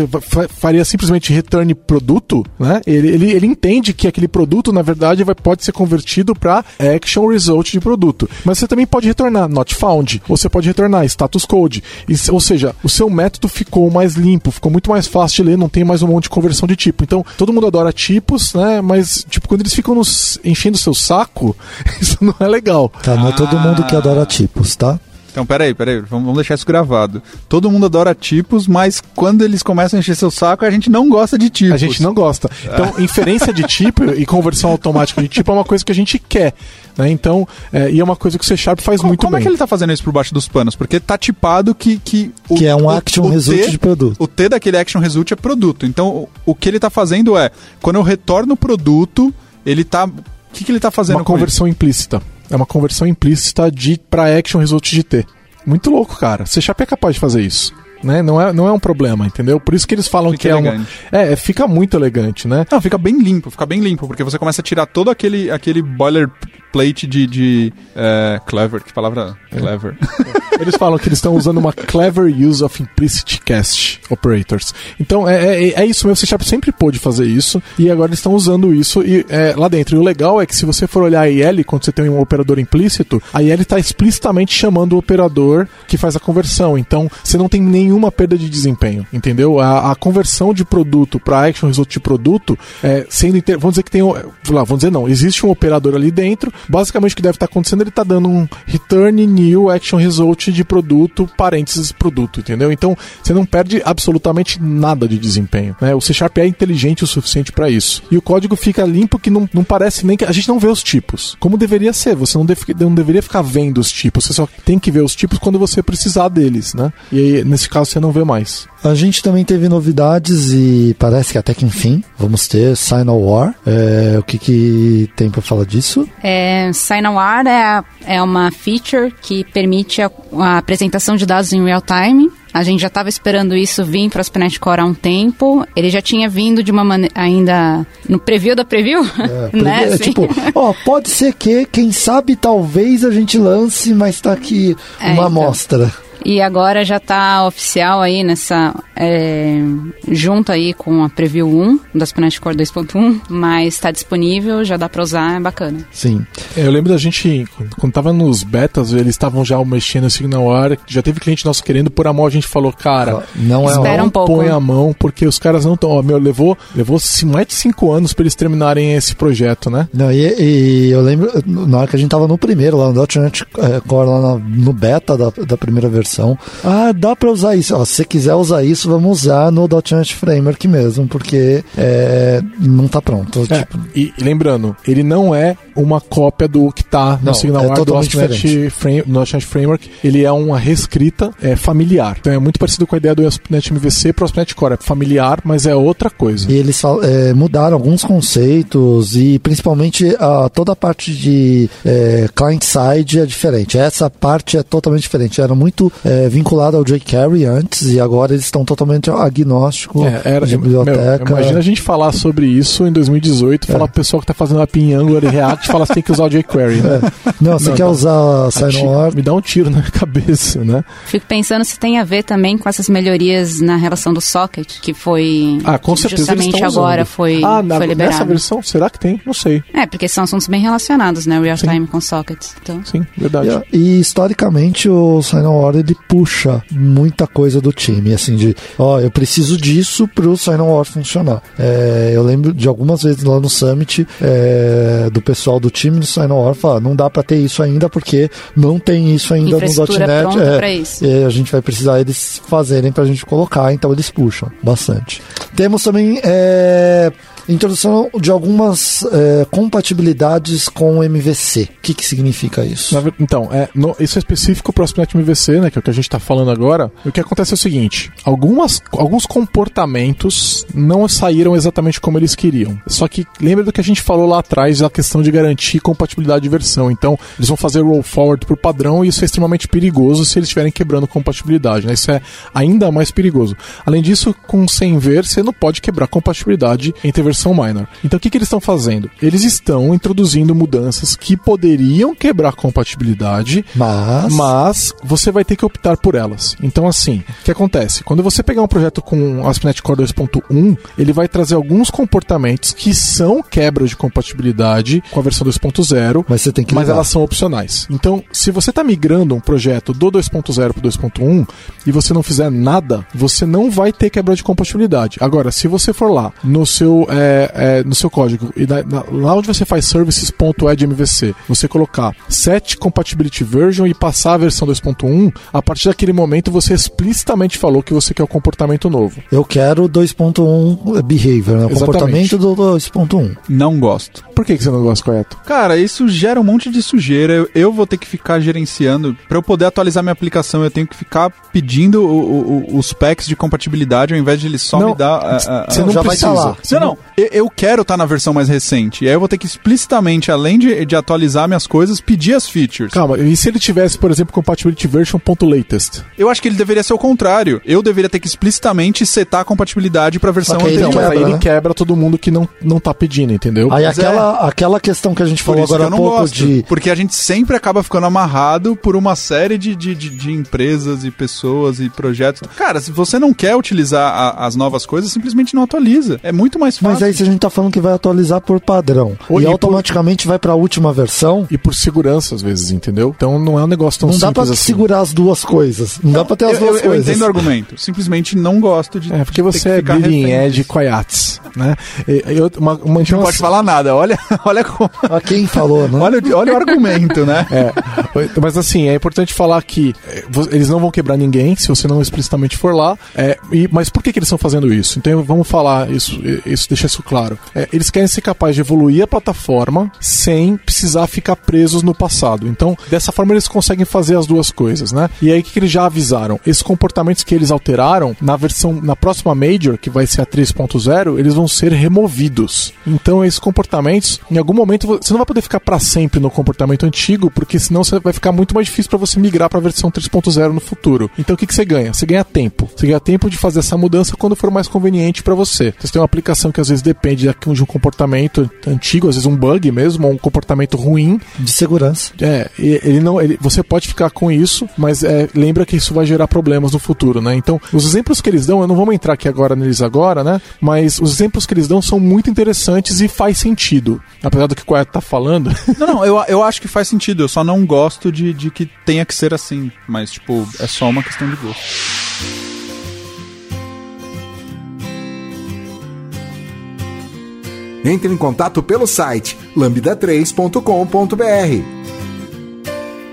faria simplesmente return produto, né? Ele, ele, ele entende que aquele produto, na verdade, vai, pode ser convertido para action result de produto. Mas você também pode retornar not found, ou você pode retornar status code. E, ou seja, o seu método ficou mais limpo, ficou muito mais fácil de ler, não tem mais um monte de conversão de tipo. Então, todo mundo adora tipos, né? Mas, tipo, quando eles ficam nos, enchendo o seu saco, isso não é legal. Tá, não é todo mundo que adora tipos, tá? Então, peraí, peraí, vamos deixar isso gravado. Todo mundo adora tipos, mas quando eles começam a encher seu saco, a gente não gosta de tipos. A gente não gosta. Então, inferência de tipo e conversão automática de tipo é uma coisa que a gente quer. Né? Então, é, e é uma coisa que o C Sharp faz como, muito como bem. Como é que ele está fazendo isso por baixo dos panos? Porque tá tipado que. Que, o, que é um action o, o result T, de produto. O T daquele action result é produto. Então, o, o que ele está fazendo é, quando eu retorno o produto, ele está. O que, que ele está fazendo? Uma conversão implícita. É uma conversão implícita de para action result de T. Muito louco, cara. C Sharp é capaz de fazer isso. Né? Não, é, não é um problema, entendeu? Por isso que eles falam fica que elegante. é uma. É, fica muito elegante, né? Não, fica bem limpo, fica bem limpo, porque você começa a tirar todo aquele, aquele boilerplate de. de é, clever, que palavra? É. Clever. Eles falam que eles estão usando uma clever use of implicit cast operators. Então é, é, é isso mesmo, C Sharp sempre pôde fazer isso e agora eles estão usando isso e, é, lá dentro. E o legal é que se você for olhar a IL, quando você tem um operador implícito, a IL está explicitamente chamando o operador que faz a conversão. Então você não tem nenhuma perda de desempenho, entendeu? A, a conversão de produto para action result de produto, é, sendo inter... vamos dizer que tem, lá, vamos dizer não, existe um operador ali dentro. Basicamente o que deve estar tá acontecendo, ele está dando um return new action result de produto, parênteses produto, entendeu? Então você não perde absolutamente nada de desempenho. Né? O C Sharp é inteligente o suficiente para isso. E o código fica limpo que não, não parece nem que. A gente não vê os tipos. Como deveria ser. Você não, deve, não deveria ficar vendo os tipos. Você só tem que ver os tipos quando você precisar deles, né? E aí, nesse caso, você não vê mais. A gente também teve novidades e parece que até que enfim vamos ter Sign War. É, o que, que tem para falar disso? É, Sign War é, é uma feature que permite a, a apresentação de dados em real time a gente já estava esperando isso vir para as Planet Core há um tempo. Ele já tinha vindo de uma maneira ainda no preview da preview, é, né? É, tipo, ó, pode ser que, quem sabe, talvez a gente lance, mas está aqui é, uma então. E agora já está oficial aí nessa. É, junto aí com a Preview 1 das Planet Core 2.1, mas está disponível, já dá para usar, é bacana. Sim. É, eu lembro da gente, quando tava nos betas, eles estavam já mexendo assim na hora, já teve cliente nosso querendo por a mão, a gente falou, cara, não é Espera não um pouco. põe a mão, porque os caras não estão. Ó, meu, levou, levou mais de 5 anos para eles terminarem esse projeto, né? Não, e, e, eu lembro, na hora que a gente tava no primeiro, lá no .NET Core, lá no beta da, da primeira versão Ah, dá para usar isso. Ó, se você quiser usar isso, vamos usar no .NET Framework mesmo, porque é, não está pronto. É, tipo... e, lembrando, ele não é uma cópia do que está no SignalWire é do .NET, Frame, .NET Framework. Ele é uma reescrita é, familiar. Então é muito parecido com a ideia do ASP.NET MVC para o ASP.NET Core. É familiar, mas é outra coisa. E eles é, mudaram alguns conceitos e principalmente a, toda a parte de é, client-side é diferente. Essa parte é totalmente diferente. Era muito é, vinculado ao jQuery antes e agora eles estão totalmente agnóstico é, era, de biblioteca. Meu, imagina a gente falar sobre isso em 2018, é. falar pro pessoal que está fazendo API em Angular e React, falar que tem que usar o jQuery. Né? É. Não, você Não, quer usar Sign Me dá um tiro na cabeça, né? Fico pensando se tem a ver também com essas melhorias na relação do socket, que foi ah, com certeza justamente agora foi, ah, na, foi liberado. Nessa versão, será que tem? Não sei. É, porque são assuntos bem relacionados, né? Real time com sockets. Então. Sim, verdade. E, e historicamente o Sign ele puxa muita coisa do time, assim, de, ó, eu preciso disso pro Sign On War funcionar. É, eu lembro de algumas vezes lá no Summit, é, do pessoal do time do Sign On War falar, não dá para ter isso ainda porque não tem isso ainda no .NET. É, e a gente vai precisar eles fazerem pra gente colocar, então eles puxam bastante. Temos também é, introdução de algumas é, compatibilidades com o MVC. O que, que significa isso? Então, é, no, isso é específico para o ASP.NET MVC, né, que é o que a gente está falando agora. O que acontece é o seguinte: algumas, alguns comportamentos não saíram exatamente como eles queriam. Só que lembra do que a gente falou lá atrás da questão de garantir compatibilidade de versão. Então, eles vão fazer roll forward o padrão e isso é extremamente perigoso se eles estiverem quebrando compatibilidade. Né? Isso é ainda mais perigoso. Além disso, com sem ver, você não pode quebrar compatibilidade entre versões versão minor. Então o que, que eles estão fazendo? Eles estão introduzindo mudanças que poderiam quebrar compatibilidade, mas... mas você vai ter que optar por elas. Então assim, o que acontece? Quando você pegar um projeto com ASP.NET Core 2.1, ele vai trazer alguns comportamentos que são quebras de compatibilidade com a versão 2.0, mas você tem que mas elas são opcionais. Então, se você está migrando um projeto do 2.0 para o 2.1 e você não fizer nada, você não vai ter quebra de compatibilidade. Agora, se você for lá no seu é, é, é, no seu código e na, na, lá onde você faz services.edmvc, você colocar set compatibility version e passar a versão 2.1, a partir daquele momento você explicitamente falou que você quer o comportamento novo. Eu quero 2.1 behavior, né? o comportamento do 2.1. Não gosto. Por que, que você não gosta, correto? Cara, isso gera um monte de sujeira. Eu, eu vou ter que ficar gerenciando. Para eu poder atualizar minha aplicação, eu tenho que ficar pedindo o, o, os packs de compatibilidade ao invés de ele só não, me dar. Você não, não tá precisa. Tá não, não eu quero estar tá na versão mais recente. E aí eu vou ter que explicitamente, além de, de atualizar minhas coisas, pedir as features. Calma, e se ele tivesse, por exemplo, compatibility version.latest? Eu acho que ele deveria ser o contrário. Eu deveria ter que explicitamente setar a compatibilidade pra versão okay, anterior. Então, aí ele quebra todo mundo que não, não tá pedindo, entendeu? Aí aquela, é. aquela questão que a gente falou agora há pouco gosto, de. Porque a gente sempre acaba ficando amarrado por uma série de, de, de, de empresas e pessoas e projetos. Cara, se você não quer utilizar a, as novas coisas, simplesmente não atualiza. É muito mais fácil. Mas aí se a gente tá falando que vai atualizar por padrão Ou e e por- automaticamente vai pra última versão, E por segurança, às vezes, entendeu? Então não é um negócio tão não dá simples pra assim. segurar as duas coisas. Não, dá pra ter as eu, duas eu, eu coisas. entendo o argumento. Simplesmente não gosto de. É, porque de ter você que é edge disso. coiates, né? Eu- uma, uma, Não pode falar nada. Olha, olha como. A quem falou, né? Olha, o- olha o argumento, né? É, mas assim, é importante falar que é, eles não vão quebrar ninguém se você não explicitamente for lá. É, e- mas por que, que eles estão fazendo isso? Então vamos falar isso, isso deixar isso claro. É, eles querem ser capazes de evoluir a plataforma sem precisar ficar presos no passado. Então, dessa forma, eles conseguem fazer as duas coisas, né? E aí o que, eles já avisaram? Esses comportamentos que eles alteraram na versão, na próxima Major, que vai ser a 3.0, eles vão ser removidos. Então, esses comportamentos, em algum momento, vo- você não vai poder ficar para sempre no comportamento antigo, porque senão vai ficar muito mais difícil para você migrar para a versão 3.0 no futuro. Então, o que você ganha? Você ganha tempo. Você ganha tempo de fazer essa mudança quando for mais conveniente para você. Você tem uma aplicação que às vezes depende de um comportamento antigo, às vezes um bug mesmo, ou um comportamento ruim, De segurança. é, ele não, ele, você pode ficar com isso, mas é, lembra que isso vai gerar problemas no futuro, né? Então, os exemplos que eles dão, eu não vou entrar aqui agora neles agora, né? Mas os exemplos que eles dão são muito interessantes e faz sentido. Apesar do que o Quiet tá falando, Não, não, eu, eu acho que faz sentido. Eu só não gosto de, de que tenha que ser assim. Mas, tipo, é só uma questão de gosto. Entre em contato pelo site lambda3.com.br.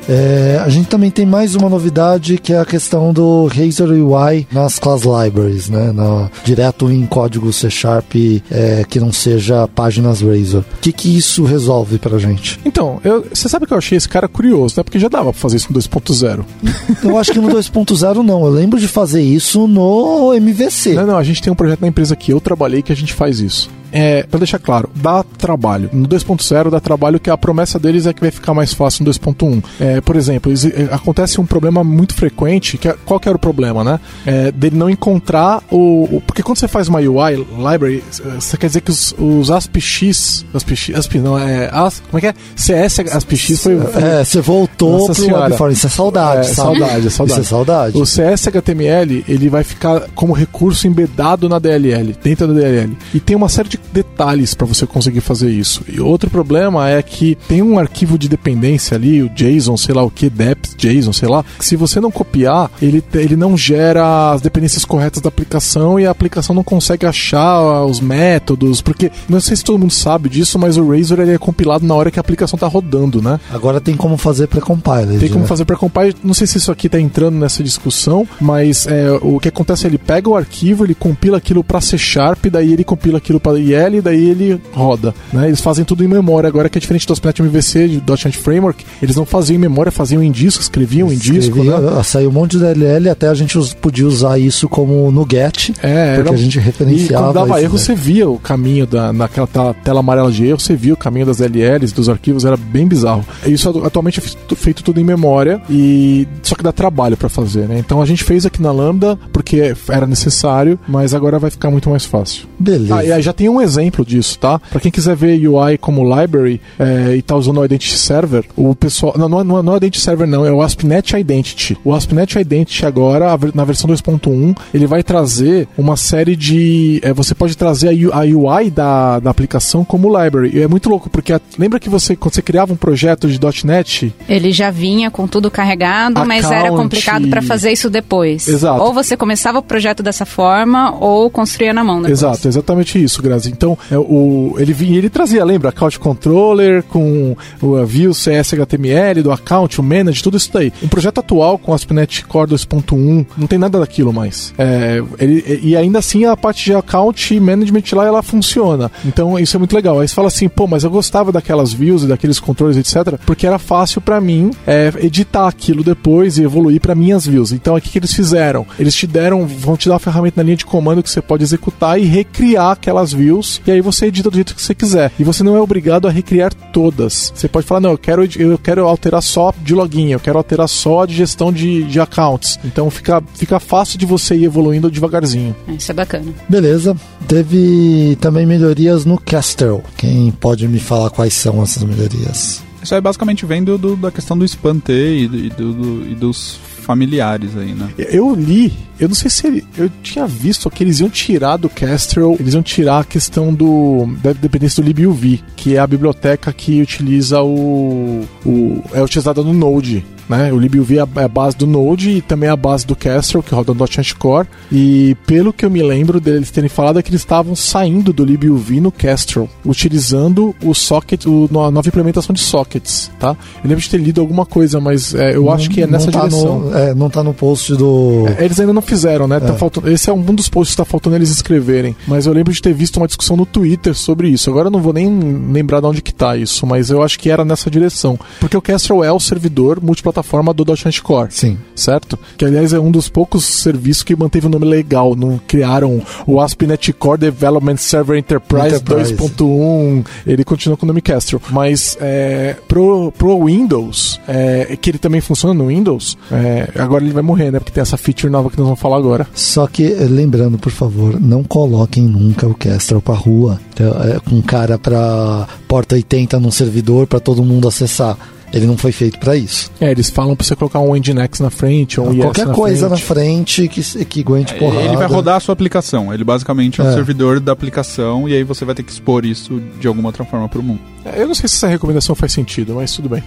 É, a gente também tem mais uma novidade que é a questão do Razor UI nas class libraries, né? Na- direto em código C Sharp é, que não seja páginas Razor. O que, que isso resolve pra gente? Então, você sabe que eu achei esse cara curioso, né? Porque já dava pra fazer isso no 2.0. Eu acho que no 2.0 não. Eu lembro de fazer isso no MVC. Não, não, a gente tem um projeto na empresa que eu trabalhei que a gente faz isso. É, pra deixar claro, dá trabalho. No 2.0 dá trabalho que a promessa deles é que vai ficar mais fácil no 2.1. É, por exemplo, é, acontece um problema muito frequente, que é- qual que era o problema, né? É, dele não encontrar o, o- Porque quando você faz uma UI library, eh, você quer dizer que os, os ASPX. ASPX, ASP não, é. Como é que é? CS ASPX foi. foi É, você voltou Nossa pro Senhora. Webform. Isso é saudade, É, sabe? saudade, é saudade. Isso é saudade. O CS-HTML ele vai ficar como recurso embedado na DLL, dentro da DLL. E tem uma série de detalhes para você conseguir fazer isso. E outro problema é que tem um arquivo de dependência ali, o JSON, sei lá o que, depth JSON, sei lá, que se você não copiar, ele, ele não gera as dependências corretas da aplicação e a aplicação não consegue achar os métodos, porque não sei se todo mundo sabe disso, mas o Razor ele é compilado na hora que a aplicação tá rodando, né? Agora tem como fazer pré-compiled. Tem como né? fazer para compile. Não sei se isso aqui tá entrando nessa discussão, mas é, o que acontece é ele pega o arquivo, ele compila aquilo para C Sharp, daí ele compila aquilo para IL, daí ele roda. Né? Eles fazem tudo em memória. Agora que é diferente do .NET MVC, de .NET Framework, eles não faziam em memória, faziam em disco, escreviam em disco. Né? ah, Saiu um monte de DLL, até a gente podia usar isso como no get. É, Porque era- a gente E referenciava. quando dava isso, erro, né? você via o caminho da, naquela tela, tela amarela de erro, você via o caminho das LLs, dos arquivos, era bem bizarro. Isso atu- atualmente é feito- tudo em memória e só que dá trabalho pra fazer, né? Então a gente fez aqui na Lambda porque era necessário, mas agora vai ficar muito mais fácil. Beleza. Ah, e aí já tem um exemplo disso, tá? Pra quem quiser ver UI como library é, e tá usando o Identity Server, o pessoal. Não, não, é- não, é- não é o Identity Server, não, é o ASP.NET Identity. O ASP.NET Identity agora, na versão 2.1, ele vai trazer uma série de. é, você pode trazer a, UI da, da aplicação como library. E é muito louco, porque a- lembra que você, quando você criava um projeto de .NET, Ele já vinha com tudo carregado, mas era Account. complicado para fazer isso depois. Exato. Ou você começava o projeto dessa forma, ou construía na mão depois. Exato, exatamente isso, Grazi. Então, é, o, ele vinha, ele trazia, lembra, account controller com o view CS HTML do account, o manage, tudo isso daí. Um projeto atual com ASP.NET Core 2.1, não tem nada daquilo mais. É, ele, e ainda assim a parte de account management lá ela funciona. Então, isso é muito legal. Aí você fala assim, pô, mas eu gostava daquelas views e daqueles controles, etc, porque era fácil pra mim é, editar aquilo depois e evoluir pra minhas views. Então, o que, que eles fizeram? Eles te deram, vão te dar uma ferramenta na linha de comando que você pode executar e recriar aquelas views, e aí você edita do jeito que você quiser. E você não é obrigado a recriar todas. Você pode falar, não, eu quero, eu quero alterar só de login, eu quero alterar só de gestão de, de accounts. Então fica, fica fácil de você ir evoluindo devagarzinho. Isso é bacana. Beleza. Teve também melhorias no Castle. Quem pode me falar quais são essas melhorias? Isso aí basicamente vem do, do- da questão do spam e, e do- do- e dos familiares aí, né? Eu li eu não sei se ele, eu tinha visto que eles iam tirar do Kestrel, eles iam tirar a questão do da dependência do libuv, que é a biblioteca que utiliza o, o é utilizada no Node né? O libuv é, é a base do Node e também é a base do Kestrel, que roda no .NET Core. E pelo que eu me lembro deles terem falado é que eles estavam saindo do libuv no Kestrel, utilizando o socket, o, a nova implementação de sockets, tá? Eu lembro de ter lido alguma coisa, mas é, eu não, acho que é nessa tá direção. No, é, não tá no post do... É, eles ainda não fizeram, né? Tá é. faltando, esse é um dos posts que tá faltando eles escreverem. Mas eu lembro de ter visto uma discussão no Twitter sobre isso. Agora eu não vou nem lembrar de onde que tá isso, mas eu acho que era nessa direção. Porque o Kestrel é o servidor multiplataforma do .NET Core. Sim. Certo? Que, aliás, é um dos poucos serviços que manteve o um nome legal. Não criaram o ASP.NET Core Development Server Enterprise, Enterprise. 2.1. Ele continua com o nome Kestrel. Mas é, pro, pro Windows, é, que ele também funciona no Windows, é, agora ele vai morrer, né? Porque tem essa feature nova que nós vamos falar agora. Só que, lembrando, por favor, não coloquem nunca o Kestrel pra rua. É, com cara pra porta 80 num servidor para todo mundo acessar ele não foi feito para isso. É, eles falam para você colocar um Nginx na frente ou um Qualquer na coisa frente. na frente que, que aguente é, porrada. Ele vai rodar a sua aplicação. Ele basicamente é, é um servidor da aplicação e aí você vai ter que expor isso de alguma outra forma para o mundo. É, eu não sei se essa recomendação faz sentido, mas tudo bem.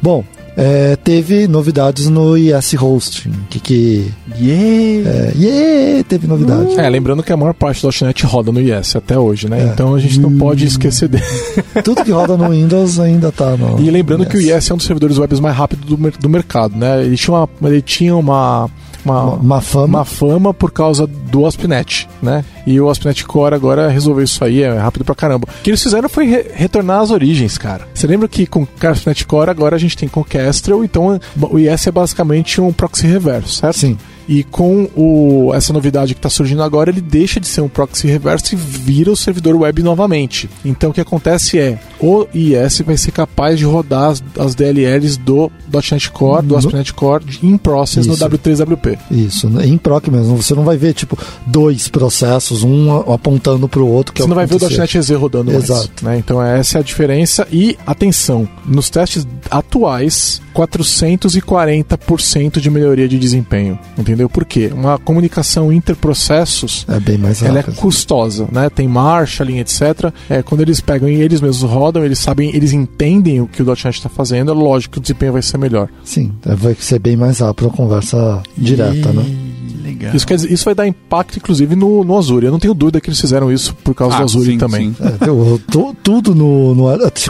Bom, é, teve novidades no IS Hosting. Que que. Yeah! É, yeah! Teve novidade. Uh. É, lembrando que a maior parte do .NET roda no IS até hoje, né? É. Então a gente não hum. pode esquecer dele. Tudo que roda no Windows ainda tá no. E lembrando que o IS é um dos servidores web mais rápidos do, do mercado, né? Ele tinha uma. Ele tinha uma uma, uma, fama. uma fama por causa do ASP.NET, né? E o ASP.NET Core agora resolveu isso aí, é rápido pra caramba. O que eles fizeram foi re retornar às origens, cara. Você lembra que com o ASP.NET Core agora a gente tem com Kestrel, então o IS é basicamente um proxy reverso, certo? Sim. E com o, essa novidade que está surgindo agora, ele deixa de ser um proxy reverso e vira o servidor web novamente. Então o que acontece é, o IIS vai ser capaz de rodar as, as DLLs do .NET Core, do ASP.NET Core em process Isso. no W3WP. Isso, em proc mesmo. Você não vai ver tipo dois processos, um apontando para o outro. Que Você é não vai ver o .NET EZ rodando Exato. Mais, né? Então essa é a diferença. E atenção, nos testes atuais, 440% de melhoria de desempenho. Entendeu? Entendeu? Por quê? Uma comunicação interprocessos é bem mais ela é custosa, né? Tem Marshall, etc. É, quando eles pegam e eles mesmos rodam, eles sabem, eles entendem o que o .NET está fazendo, é lógico que o desempenho vai ser melhor. Sim, vai ser bem mais rápido a conversa direta, e... né? Legal. Isso, quer dizer, isso vai dar impacto, inclusive, no, no Azure. Eu não tenho dúvida que eles fizeram isso por causa ah, do Azure sim, também. Sim. É, tudo no, no,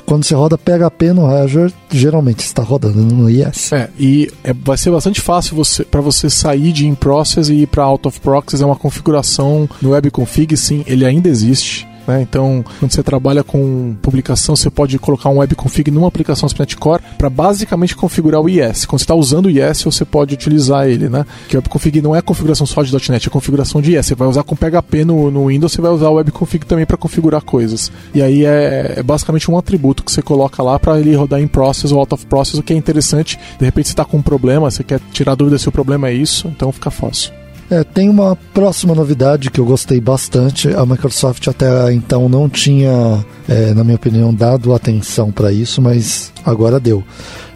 Quando você roda PHP no Azure, geralmente está rodando no IS. É, e é, vai ser bastante fácil você, para você sair de in-process e ir para out of proxies. É uma configuração no webconfig, sim, ele ainda existe. Né? Então, quando você trabalha com publicação, você pode colocar um webconfig numa aplicação ASP.NET Core para basicamente configurar o IS. Quando você está usando o IS, você pode utilizar ele, né? Que o webconfig não é configuração só de .NET, é configuração de IS. Você vai usar com PHP no, no Windows, você vai usar o webconfig também para configurar coisas. E aí é, é, basicamente um atributo que você coloca lá para ele rodar em process ou out of process, o que é interessante. De repente você está com um problema, você quer tirar dúvida se o problema é isso, então fica fácil. É, tem uma próxima novidade que eu gostei bastante. A Microsoft até então não tinha, é, na minha opinião, dado atenção para isso, mas agora deu.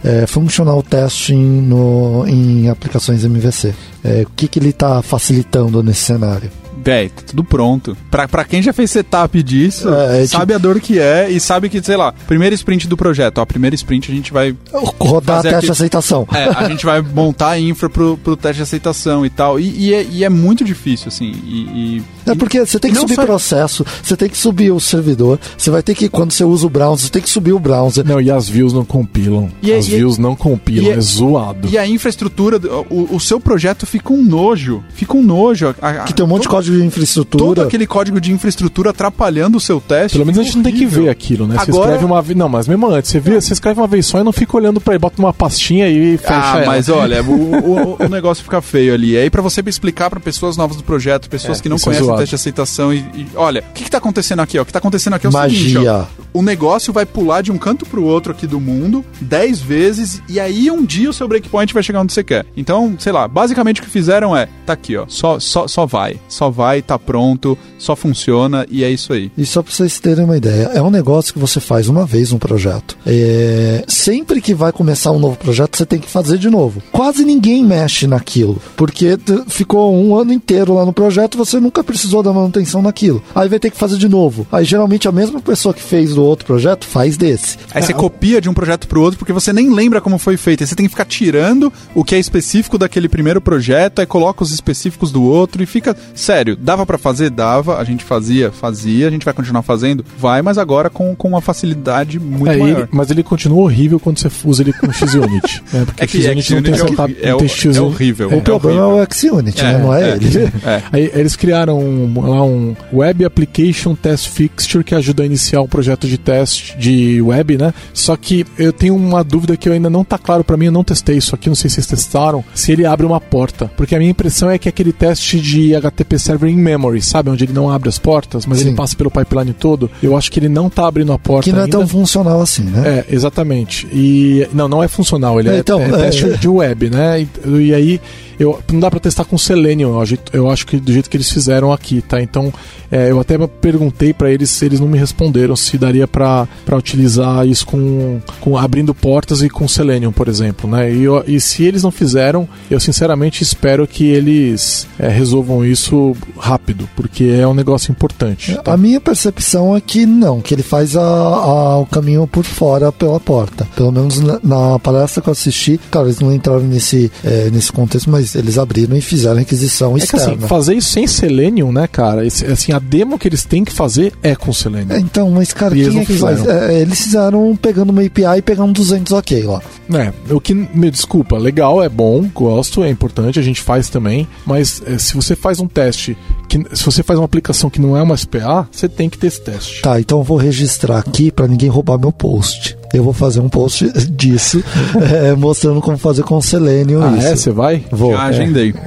É, functional testing no, em aplicações MVC. É, o que, que ele está facilitando nesse cenário? Velho, tá tudo pronto. Pra, pra quem já fez setup disso, é, é, sabe tipo... a dor que é e sabe que, sei lá, primeiro sprint do projeto, ó, a primeira sprint a gente vai. Rodar teste aqui... de aceitação. É, a gente vai montar a infra pro, pro teste de aceitação e tal. E, e, é, e é, muito difícil, assim. E, e é porque você tem que subir só... processo, você tem que subir o servidor, você vai ter que, quando você usa o browser, você tem que subir o browser. Não, e as views não compilam. E as views não compilam, é, zoado. E a infraestrutura, o, o, seu projeto fica um nojo. Fica um nojo. A, a, que tem um monte todo, de código de infraestrutura. Todo aquele código de infraestrutura atrapalhando o seu teste. Pelo menos a gente não tem que ver aquilo, né? Você Agora... escreve uma vez. Não, mas mesmo antes, você, vê, você escreve uma vez só e não fica olhando pra aí, bota uma pastinha e fecha. Ah, ela. mas olha, o, o, o, negócio fica feio ali. Aí para você explicar para pessoas novas do projeto, pessoas é, que não conhecem teste de aceitação e, e, olha, o que, que tá acontecendo aqui? Ó? O que tá acontecendo aqui é o seguinte, Magia. ó, o negócio vai pular de um canto pro outro aqui do mundo 10 vezes e aí um dia o seu breakpoint vai chegar onde você quer. Então, sei lá, basicamente o que fizeram é, tá aqui, ó, só, só, só vai, só vai, tá pronto, só funciona e é isso aí. E só pra vocês terem uma ideia, é um negócio que você faz uma vez um projeto. É, sempre que vai começar um novo projeto, você tem que fazer de novo. Quase ninguém mexe naquilo, porque ficou um ano inteiro lá no projeto, você nunca precisou dar manutenção naquilo. Aí vai ter que fazer de novo. Aí geralmente a mesma pessoa que fez do outro projeto faz desse. Aí você copia de um projeto pro outro porque você nem lembra como foi feito. Aí você tem que ficar tirando o que é específico daquele primeiro projeto, aí coloca os específicos do outro e fica. Sério, dava pra fazer? Dava. A gente fazia, fazia. A gente vai continuar fazendo? Vai, mas agora com, com uma facilidade muito É, maior. ele- mas ele continua horrível quando você usa ele com X-Unit. É, porque É que X-Unit não tem X-Unit é setup, horrível. não tem É X-Unit. é horrível. O problema é horrível. o Xunit, É, né? Não é, é. ele. É. Aí eles criaram um, lá um Web Application Test Fixture que ajuda a iniciar um projeto de teste de web, né? Só que eu tenho uma dúvida que ainda não tá claro pra mim, eu não testei isso aqui, não sei se vocês testaram, se ele abre uma porta. Porque a minha impressão é que aquele teste de HTTP Server in Memory, sabe? Onde ele não abre as portas, mas Sim. ele passa pelo pipeline todo, eu acho que ele não tá abrindo a porta Que não é ainda. tão funcional assim, né? É, exatamente. E não, não é funcional, ele É, é, então, é é- teste de web, né? E, e aí eu, não dá pra testar com Selenium, eu, acho- eu acho que do jeito que eles fizeram aqui, tá? Então é, eu até perguntei pra eles se eles não me responderam se daria pra utilizar isso com, com abrindo portas e com Selenium, por exemplo, né? E, eu- e se eles não fizeram, eu sinceramente espero que eles é, resolvam isso rápido, porque é um negócio importante. tá? A minha percepção é que não, que ele faz a- a- o caminho por fora pela porta. Pelo menos na, na palestra que eu assisti, claro, eles não entraram nesse, é, nesse contexto, mas eles abriram e fizeram a requisição É que assim, externa. fazer isso sem Selenium, né, cara? Esse- assim, a demo que eles têm que fazer é com Selenium. É, então, mas cara, eles é que faz? fizeram. É, eles fizeram pegando uma API e pegando 200 ok lá. É, o que me desculpa, legal, é bom, gosto, é importante, a gente faz também, mas é, se você faz um teste, que, se você faz uma aplicação que não é uma SPA, você tem que ter esse teste. Tá, então eu vou registrar aqui pra ninguém roubar meu post. Eu vou fazer um post disso, é, mostrando como fazer com Selenium Ah, isso. é? Você vai? Vou. Já agendei.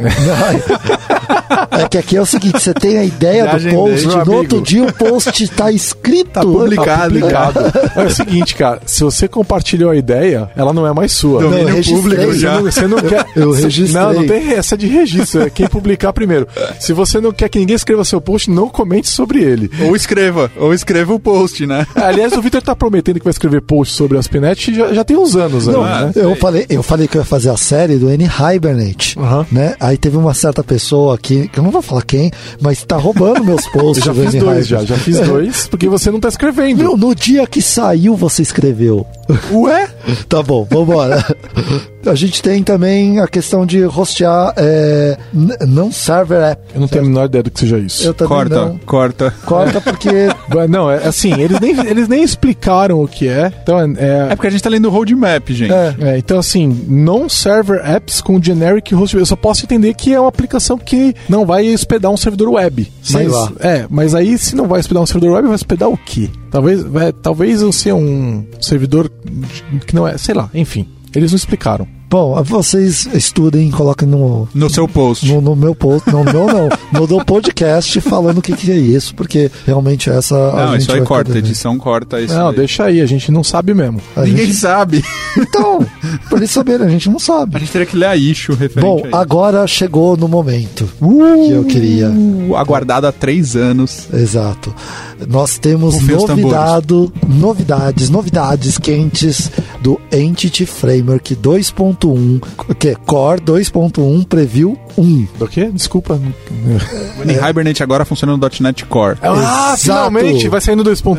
É que aqui é o seguinte, você tem a ideia Já do agendei, post, no amigo. outro dia o post tá escrito. Tá publicado. Publicado. é o seguinte, cara, se você compartilhou a ideia, ela não é mais sua. Não, eu Domínio registrei. público Você já. não, você não quer. Eu registrei. Não, não tem essa de registro. É quem publicar primeiro. Se você não quer que ninguém escreva seu post, não comente sobre ele. Ou escreva, ou escreva o post, né? Aliás, o Victor tá prometendo que vai escrever post sobre a Aspinet já, já tem uns anos Não, aí, né? eu falei, eu falei que eu ia fazer a série do N Hibernate, né? Aí teve uma certa pessoa aqui, que eu não vou falar quem, mas tá roubando meus Eu posts já do fiz N dois, já, já fiz dois, porque você não tá escrevendo. Meu, no dia que saiu, você escreveu. Ué? Tá bom, vambora. A gente tem também a questão de hostear é, não server app. Eu não tenho a menor ideia do que seja isso. Eu também Corta, não. corta. Corta porque Não, é assim, eles nem, eles nem explicaram o que é. Então, é, É porque a gente tá lendo o roadmap, gente. É. é, então assim, non-server apps com generic host. Eu só posso entender que é uma aplicação que não vai hospedar um servidor web. Sei mas, lá. É, mas aí se não vai hospedar um servidor web, vai hospedar o quê? Talvez, vai, talvez eu ser um servidor que não é, sei lá, enfim. Eles não explicaram. Bom, vocês estudem coloquem no, No seu post. no, no meu post, não, não, não, no do podcast falando o que, que é isso, porque realmente essa. a Não, gente isso aí vai corta, ver. edição corta isso. Não, daí. deixa aí, a gente não sabe mesmo. A Ninguém gente- sabe. Então, pra eles saberem, a gente não A sabe. gente teria que ler a issue referente Bom, a isso. agora chegou no momento que eu queria. Uh, aguardado há três anos. Exato. Nós temos novidado, novidades, novidades quentes do Entity Framework 2.1, que é Core 2.1 Preview 1. Do quê? Desculpa. O N Hibernate agora funciona no .NET Core. Ah, Exato. finalmente! Vai sair no 2.1?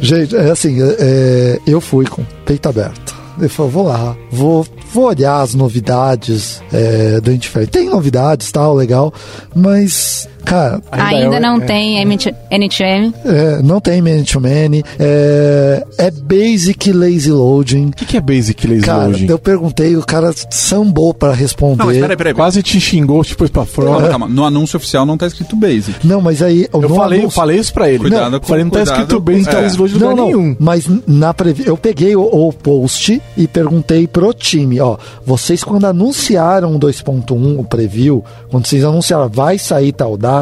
Gente, é assim, é, é, eu fui com o peito aberto. Eu falei, vou lá, vou, vou olhar as novidades é, do Entity Framework. Tem novidades, tal, legal, mas Cara, Ainda, é- não é- tem MT NTM. é, não tem man-to-man, é, é basic lazy loading. O que, que é Basic Lazy Cara, Loading? eu perguntei, o cara sambou pra responder. Não, mas peraí, peraí. Quase te xingou, te pôs pra fora. Calma, calma. No anúncio oficial não tá escrito Basic. Não, mas aí. Eu falei, eu anúncio- falei isso pra ele. Cuidado não, com- falei, não tá cuidado escrito com- Basic é. Lazy Loading Não, não, nenhum. mas na previ... eu peguei o, o post e perguntei pro time, ó, vocês quando anunciaram o 2.1, o preview, quando vocês anunciaram vai sair tal data,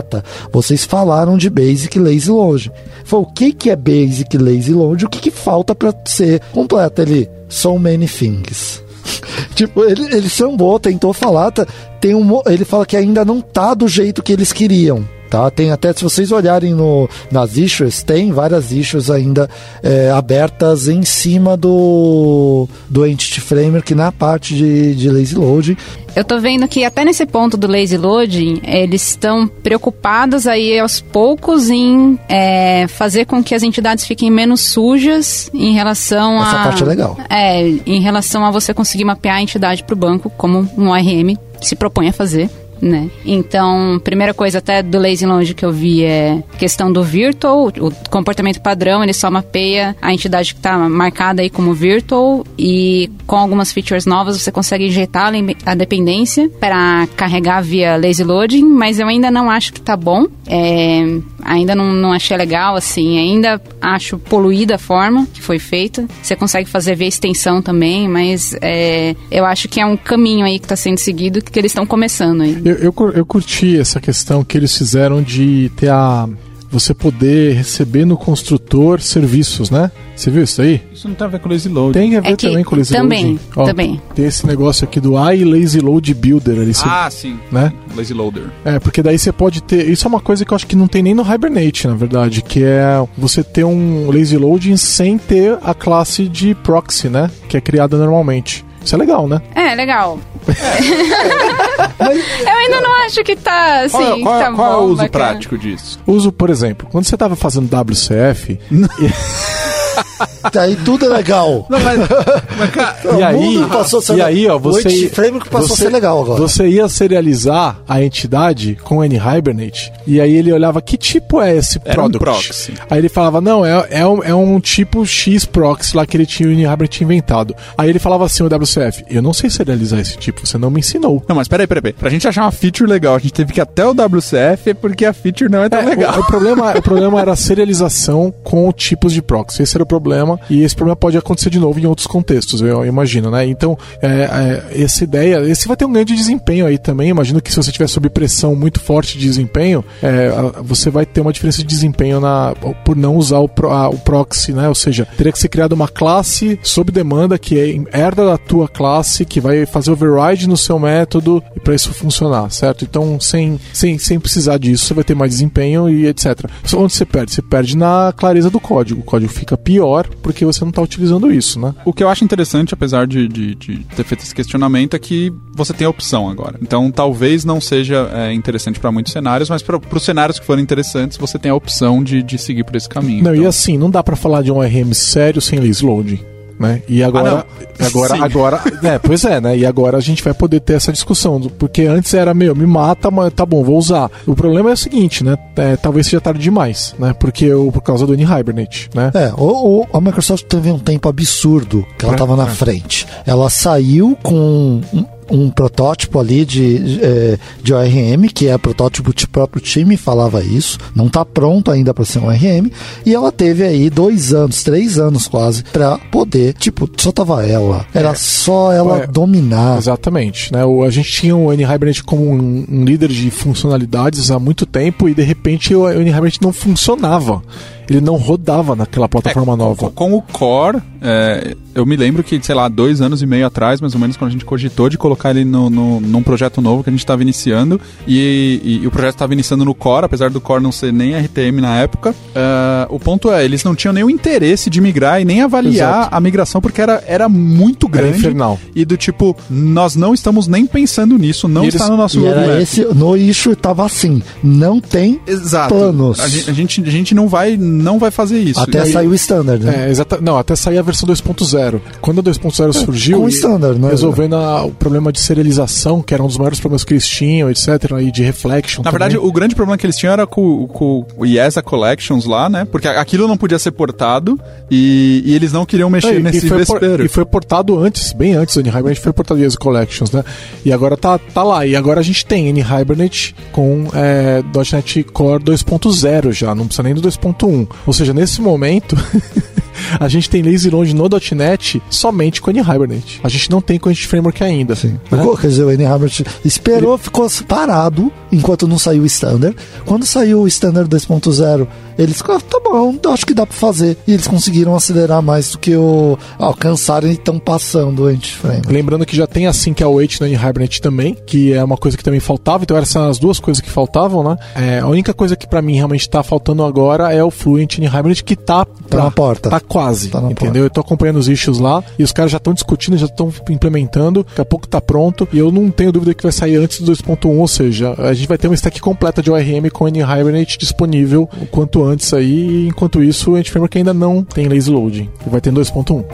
vocês falaram de Basic Lazy Load. Falei, o que que é Basic Lazy Load? O que que falta pra ser completo? Ele, so many things. tipo, ele, ele sambou, tentou falar, tá- tem um, ele fala que ainda não tá do jeito que eles queriam. Tá, tem até, se vocês olharem no, nas issues, tem várias issues ainda é, abertas em cima do, do Entity Framework na parte de, de Lazy Loading. Eu tô vendo que até nesse ponto do lazy loading, eles estão preocupados aí aos poucos em é, fazer com que as entidades fiquem menos sujas em relação a... Essa parte é legal. É, em relação a você conseguir mapear a entidade para o banco, como um ORM se propõe a fazer. Né? Então, primeira coisa até do Lazy Load que eu vi é questão do virtual, o comportamento padrão, ele só mapeia a entidade que está marcada aí como virtual e com algumas features novas você consegue injetar a dependência para carregar via Lazy Loading, mas eu ainda não acho que tá bom, É, ainda não, não achei legal, assim, ainda acho poluída a forma que foi feita. Você consegue fazer via extensão também, mas é, eu acho que é um caminho aí que está sendo seguido que eles estão começando aí. Eu, eu, cur- eu curti essa questão que eles fizeram de ter a. Você poder receber no construtor serviços, né? Você viu isso aí? Isso não tem a ver com Lazy Load. Tem a ver É que- também com Lazy também, Loading. Ó, também. Tem esse negócio aqui do I Lazy Load Builder ali. você- Ah, sim. Né? Lazy Loader. É, porque daí você pode ter. Isso é uma coisa que eu acho que não tem nem no Hibernate, na verdade, que é você ter um lazy loading sem ter a classe de proxy, né? Que é criada normalmente. Isso é legal, né? É, legal. eu ainda não acho que tá assim. Qual, que qual- tá qual é bom, o uso bacana. prático disso? Uso, por exemplo, quando você estava fazendo WCF, Aí tudo é legal. Não, mas, mas cara, e O aí, mundo passou a ser e aí, ó, o você Framework passou você- a ser legal agora. Você ia serializar a entidade com o N-Hibernate e aí ele olhava que tipo é esse Era um product. proxy. Aí ele falava, não, é, é, um, é um tipo X proxy lá que ele tinha o N-Hibernate inventado. Aí ele falava assim, o WCF, eu não sei serializar esse tipo, você não me ensinou. Não, mas peraí, peraí, peraí. Pra gente achar uma feature legal, a gente teve que ir até o WCF porque a feature não é tão É, legal. O, o problema, o problema era a serialização com tipos de proxy. Esse era o problema, e esse problema pode acontecer de novo em outros contextos, eu imagino, né? Então, é, é, essa ideia, esse vai ter um ganho de desempenho aí também. Imagino que se você tiver sob pressão muito forte de desempenho, é, você vai ter uma diferença de desempenho na, por não usar o, pro- a- o proxy, né? Ou seja, teria que ser criada uma classe sob demanda que é, herda da tua classe, que vai fazer override no seu método e para isso funcionar, certo? Então, sem, sem, sem precisar disso, você vai ter mais desempenho e etc. Onde você perde? Você perde na clareza do código. O código fica pior porque você não está utilizando isso, né? O que eu acho interessante, apesar de, de- de ter feito esse questionamento, é que você tem a opção agora. Então, talvez não seja é, interessante para muitos cenários, mas para os cenários que forem interessantes, você tem a opção de, de seguir por esse caminho. Não, Então, e assim, não dá pra falar de um RM sério sem lazy loading. Né? E agora, Ah, agora, Sim. agora, é, pois é, né? E agora a gente vai poder ter essa discussão, porque antes era meu, me mata, mas tá bom, vou usar. O problema é o seguinte, né? É, talvez seja tarde demais, né? Porque eu, por causa do N-Hibernate, né? É, o, o- a Microsoft teve um tempo absurdo que ela É, estava na é. frente. Ela saiu com um, protótipo ali de, é, de ORM, que é protótipo o próprio time falava isso, não está pronto ainda para ser um ORM, e ela teve aí dois anos, três anos quase, para poder, tipo, só tava ela, era só ela Ué, dominar. Exatamente, né? O, a gente tinha o N-Hibernate como um, um líder de funcionalidades há muito tempo e de repente o N-Hibernate não funcionava. Ele não rodava naquela plataforma nova. Com, com o Core, é, eu me lembro que, sei lá, dois anos e meio atrás, mais ou menos, quando a gente cogitou de colocar ele no, no- num projeto novo que a gente estava iniciando, e, e- e o projeto estava iniciando no Core, apesar do Core não ser nem RTM na época, é, o ponto é, eles não tinham nenhum interesse de migrar e nem avaliar Exato. a migração, porque era, era muito Era grande. infernal. E do tipo, nós não estamos nem pensando nisso, não eles- está no nosso E era roadmap. esse, no issue tava assim, não tem Exato. planos. A gente, a gente, a gente não, vai, não vai fazer isso. até E aí- sair o standard, né? É, exata, não, até sair a versão 2.0. 2.0. Quando a 2.0 surgiu, com o e standard, né? resolvendo a- o problema de serialização, que era um dos maiores problemas que eles tinham, etc, e de reflection Na também. verdade, o grande problema que eles tinham era com, com o IESA Collections lá, né? Porque aquilo não podia ser portado e, e eles não queriam mexer É, e, nesse foi por- vespeiro. e foi portado antes, bem antes do N-Hibernate, foi portado em Collections, né? E agora tá, tá lá. E agora a gente tem N-Hibernate com é, .NET Core 2.0 já, não precisa nem do 2.1. Ou seja, nesse momento... A gente tem lazy load no .NET somente com N-Hibernate. A gente não tem com Entity Framework ainda. Sim. né? Quer dizer, o N-Hamlet esperou, ficou parado enquanto não saiu o standard. Quando saiu o standard 2.0, eles ficaram, tá bom, acho que dá pra fazer. E eles conseguiram acelerar mais do que o. alcançaram e estão passando o anti-frame. Lembrando que já tem assim que a Wait no também, que é uma coisa que também faltava, então essas são as duas coisas que faltavam, né? É, a única coisa que pra mim realmente tá faltando agora é o Fluent em Hibernate, que tá, Tá na porta. Tá quase, Tá na entendeu? Eu tô acompanhando os issues lá e os caras já estão discutindo, já estão implementando, daqui a pouco tá pronto, e eu não tenho dúvida que vai sair antes do 2.1, ou seja, a gente vai ter uma stack completa de ORM com N Hibernate disponível o quanto antes aí, e enquanto isso o Anti-Framework ainda não tem lazy loading, e vai ter em 2.1.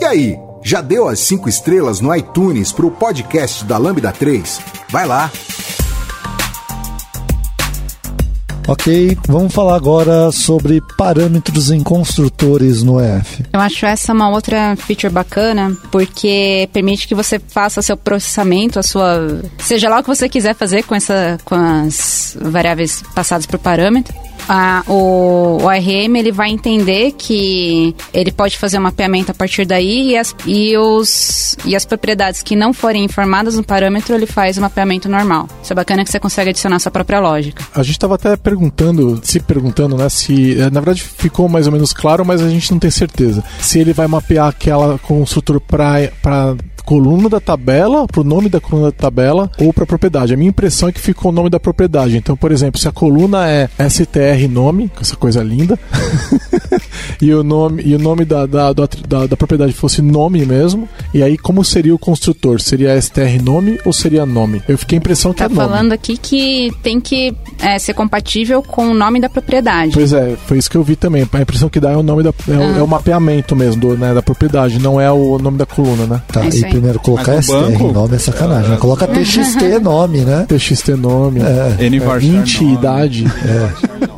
E aí, já deu as 5 estrelas no iTunes pro podcast da Lambda 3? Vai lá! Ok, vamos falar agora sobre parâmetros em construtores no EF. Eu acho essa uma outra feature bacana, porque permite que você faça seu processamento, a sua. Seja lá o que você quiser fazer com, essa, com as variáveis passadas por parâmetro. Ah, o, o ARM ele vai entender que ele pode fazer um mapeamento a partir daí e as, e, os, e as propriedades que não forem informadas no parâmetro ele faz o mapeamento normal. Isso é bacana que você consegue adicionar sua própria lógica. A gente estava até perguntando, se perguntando, né, se eh, na verdade ficou mais ou menos claro, mas a gente não tem certeza. Se ele vai mapear aquela construtor para coluna da tabela, pro nome da coluna da tabela ou para propriedade. A minha impressão é que ficou o nome da propriedade. Então, por exemplo, se a coluna é str nome, com essa coisa linda, e o nome e o nome da, da, da, da propriedade fosse nome mesmo, e aí como seria o construtor? Seria str nome ou seria nome? Eu fiquei a impressão que Tá é nome. falando aqui que tem que é, ser compatível com o nome da propriedade. Pois é, foi isso que eu vi também. A impressão que dá é o nome da. É, o, Ah. é o mapeamento mesmo do, né, da propriedade, não é o nome da coluna, né? Tá, É isso e aí. Primeiro colocar STR banco- em nome é sacanagem. né? Coloca TXT nome, né? TXT nome. É. N varchar nome. Entidade.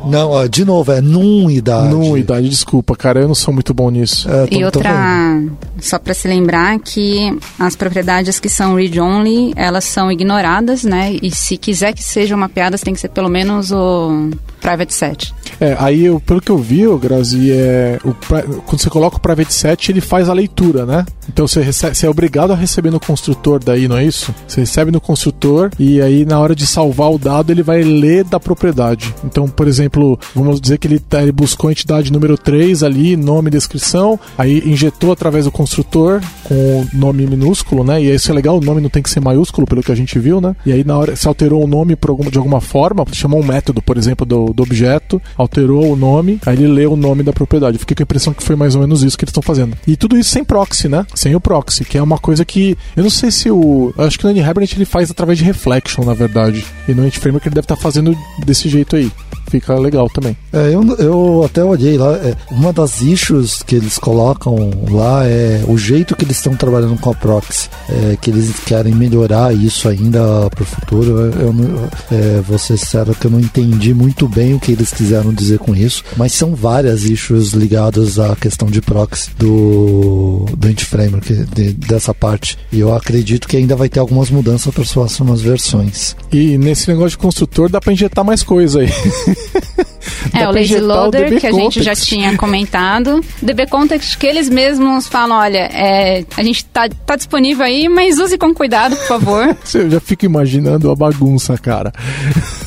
Não, ó, de novo, é num idade. Não, idade, desculpa, cara, eu não sou muito bom nisso. É, tô- E outra, só para se lembrar que as propriedades que são read-only, elas são ignoradas, né? E se quiser que sejam mapeadas, tem que ser pelo menos o private set. É, aí eu, pelo que eu vi, Grazi, é, o, quando você coloca o private set, ele faz a leitura, né? Então você, recebe, você é obrigado a receber no construtor daí, não é isso? Você recebe no construtor e aí na hora de salvar o dado ele vai ler da propriedade. Então, por exemplo, vamos dizer que ele, tá- ele buscou a entidade número 3 ali, nome descrição, aí injetou através do construtor com o nome minúsculo, né? E isso é legal, o nome não tem que ser maiúsculo, pelo que a gente viu, né? E aí na hora, se alterou o nome de alguma forma, chamou um método, por exemplo, do, do objeto, alterou o nome, aí ele leu o nome da propriedade. Eu Fiquei com a impressão que foi mais ou menos isso que eles estão fazendo. E tudo isso sem proxy, né? Sem o proxy, que é uma coisa que. Eu não sei se o. Acho que no N-Hibernate ele faz através de reflection, na verdade. E no Framework ele deve estar fazendo desse jeito aí. Fica legal também. É, eu, eu até olhei lá, é, uma das issues que eles colocam lá é o jeito que eles estão trabalhando com a proxy, é, que eles querem melhorar isso ainda pro futuro. Eu, eu é, vou ser sincero que eu não entendi muito bem o que eles quiseram dizer com isso, mas são várias issues ligadas à questão de proxy do, do Anti-Framework, de- dessa parte. E eu acredito que ainda vai ter algumas mudanças para as próximas versões. E nesse negócio de construtor dá pra injetar mais coisa aí. É, o Lazy o Loader, DB que a gente já tinha comentado. DB Context, que eles mesmos falam, olha, é, a gente tá, tá disponível aí, mas use com cuidado, por favor. Eu já fico imaginando a bagunça, cara.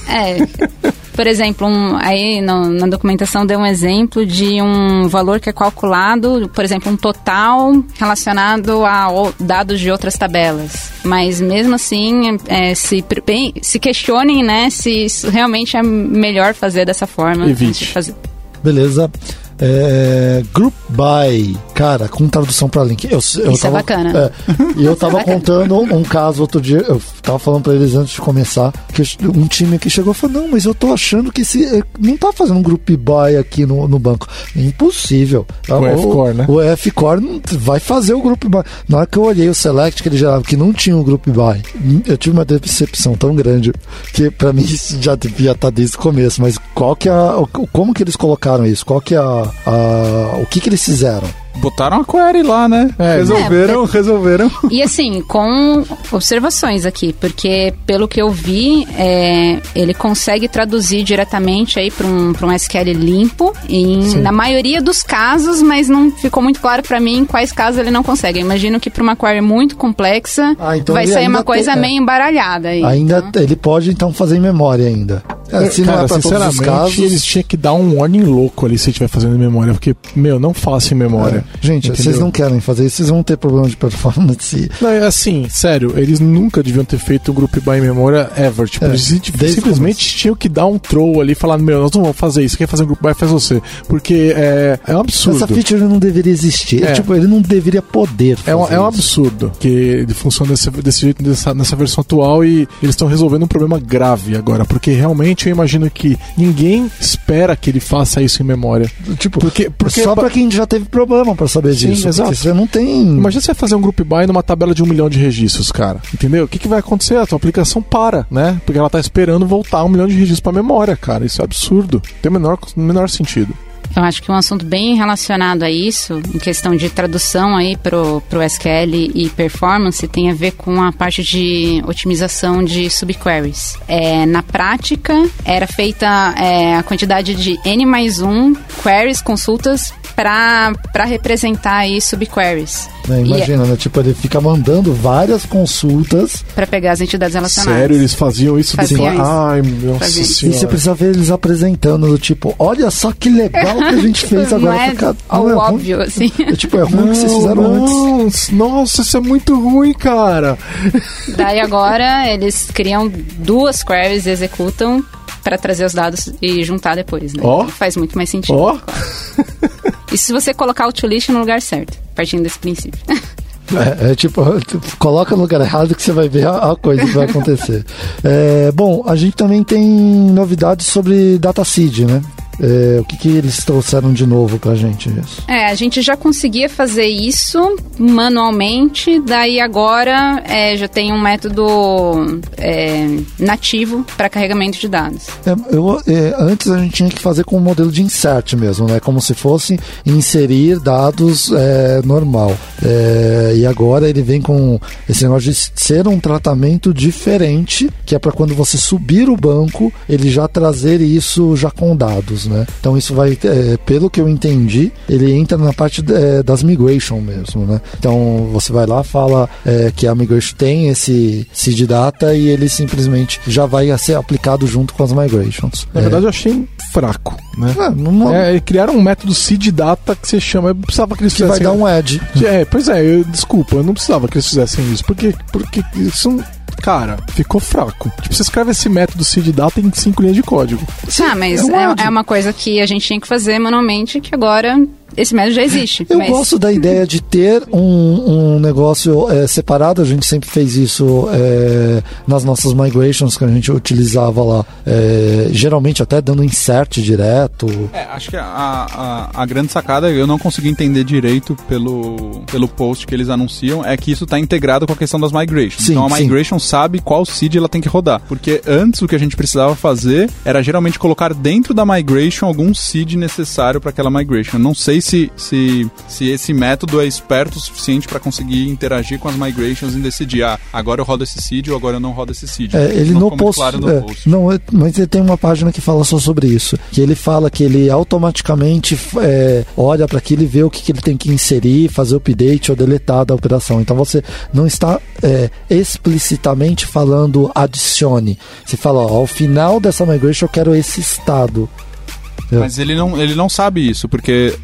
É, por exemplo, um, aí no- na documentação deu um exemplo de um valor que é calculado, por exemplo, um total relacionado a dados de outras tabelas. Mas mesmo assim, é, se, bem- se questionem, né, se isso realmente é melhor fazer dessa forma. Evite. fazer. Beleza. É, group by, cara, com tradução para link. Eu, eu Isso é tava, bacana. é, e eu tava bacana. contando um caso outro dia. Eu tava falando pra eles antes de começar, que um time aqui chegou e falou, não, mas eu tô achando que esse, eh, não tá fazendo um group buy aqui no, no banco. Impossível. O, F-Core, né? O F-Core vai fazer o group buy. Na hora que eu olhei o Select que ele gerava, que não tinha um group buy, eu tive uma decepção tão grande que pra mim já devia estar tá desde o começo, mas qual que é a, como que eles colocaram isso? Qual que é a, a o que que eles fizeram? Botaram a query lá, né? É, resolveram, é, resolveram. E assim, com observações aqui, porque pelo que eu vi, é, ele consegue traduzir diretamente aí para um, um SQL limpo, em, na maioria dos casos, mas não ficou muito claro para mim em quais casos ele não consegue. Eu imagino que para uma query muito complexa, ah, então vai sair uma coisa tem, é. meio embaralhada. Aí, ainda então. ele pode então fazer em memória ainda. É, se Cara, não é pra sinceramente, todos os casos... eles tinham que dar um warning louco ali se estiver fazendo em memória, porque, meu, não faça em memória. É. Gente, entendeu? vocês não querem fazer isso, vocês vão ter problema de performance. Não, é assim, sério, eles nunca deviam ter feito um group by em memória ever. Tipo, é, eles simplesmente tinham que dar um troll ali e falar, meu, nós não vamos fazer isso, quer fazer um group by, faz você. Porque é, é um absurdo. Essa feature não deveria existir. É. Tipo, ele não deveria poder é um, é um absurdo que ele funciona desse, desse jeito nessa, nessa versão atual e eles estão resolvendo um problema grave agora, porque realmente eu imagino que ninguém espera que ele faça isso em memória. Tipo, porque, porque só pra quem já teve problema para saber Sim, disso. Exato. Você não tem. Imagina você fazer um group by numa tabela de um milhão de registros, cara. Entendeu? O que, que vai acontecer? A tua aplicação para, né? Porque ela tá esperando voltar um milhão de registros para memória, cara. Isso é absurdo. Tem o menor, menor sentido. Eu acho que um assunto bem relacionado a isso, em questão de tradução aí pro, pro SQL e performance, tem a ver com a parte de otimização de subqueries. É, na prática, era feita é, a quantidade de N mais 1 queries, consultas para representar aí subqueries. Né, imagina, e, né? Tipo, ele fica mandando várias consultas. para pegar as entidades relacionadas. Sério, eles faziam isso? Faziam isso. Ai, meu Deus. E você precisa ver eles apresentando, do tipo, olha só que legal que a gente fez agora. Não é, fica, não é óbvio, ruim. assim. É, tipo, é ruim não, que vocês fizeram não. antes. Nossa, isso é muito ruim, cara. Daí agora eles criam duas queries, executam para trazer os dados e juntar depois, né? Oh. Faz muito mais sentido. Ó. Oh. Claro. E se você colocar o to-list no lugar certo, partindo desse princípio. É, é, tipo, coloca no lugar errado que você vai ver a, a coisa que vai acontecer. É, bom, a gente também tem novidades sobre DataSeed, né? É, o que, que eles trouxeram de novo pra gente isso? É, a gente já conseguia fazer isso manualmente, daí agora é, já tem um método é, nativo para carregamento de dados. É, eu, é, antes a gente tinha que fazer com o um modelo de insert mesmo, né? Como se fosse inserir dados é, normal. e agora ele vem com esse negócio de ser um tratamento diferente, que é para quando você subir o banco, ele já trazer isso já com dados né? Então isso vai, é, pelo que eu entendi, ele entra na parte é, das migration mesmo, né? Então você vai lá, fala é, que a migration tem esse seed data e ele simplesmente já vai ser aplicado junto com as migrations. Na verdade, eu achei fraco, né? É, não... é, criaram um método seed data que você chama, eu precisava que eles que fizessem... vai dar um edge. É, pois é, eu, desculpa, eu não precisava que eles fizessem isso, porque, porque isso cara, ficou fraco. Tipo, você escreve esse método seed data em cinco linhas de código. Ah, mas é, é, é uma coisa que a gente tinha que fazer manualmente, que agora esse método já existe. Eu mas... gosto da ideia de ter um, um negócio é, separado. A gente sempre fez isso é, nas nossas migrations que a gente utilizava lá. É, geralmente até dando insert direto. É, acho que a, a, a, grande sacada, eu não consegui entender direito pelo, pelo post que eles anunciam, é que isso está integrado com a questão das migrations. Sim, então a migration sim. sabe qual seed ela tem que rodar. Porque antes o que a gente precisava fazer era geralmente colocar dentro da migration algum seed necessário para aquela migration. Eu não sei se, se, se esse método é esperto o suficiente para conseguir interagir com as migrations e decidir, ah, agora eu rodo esse seed ou agora eu não rodo esse seed. É, ele não, post, claro no é, post. Não, é, mas ele tem uma página que fala só sobre isso. Que ele fala que ele automaticamente é, olha para aquilo e vê o que, que ele tem que inserir, fazer o update ou deletar da operação. Então você não está é, explicitamente falando adicione. Você fala, ó, ao final dessa migration eu quero esse estado. Mas ele não, ele não sabe isso, porque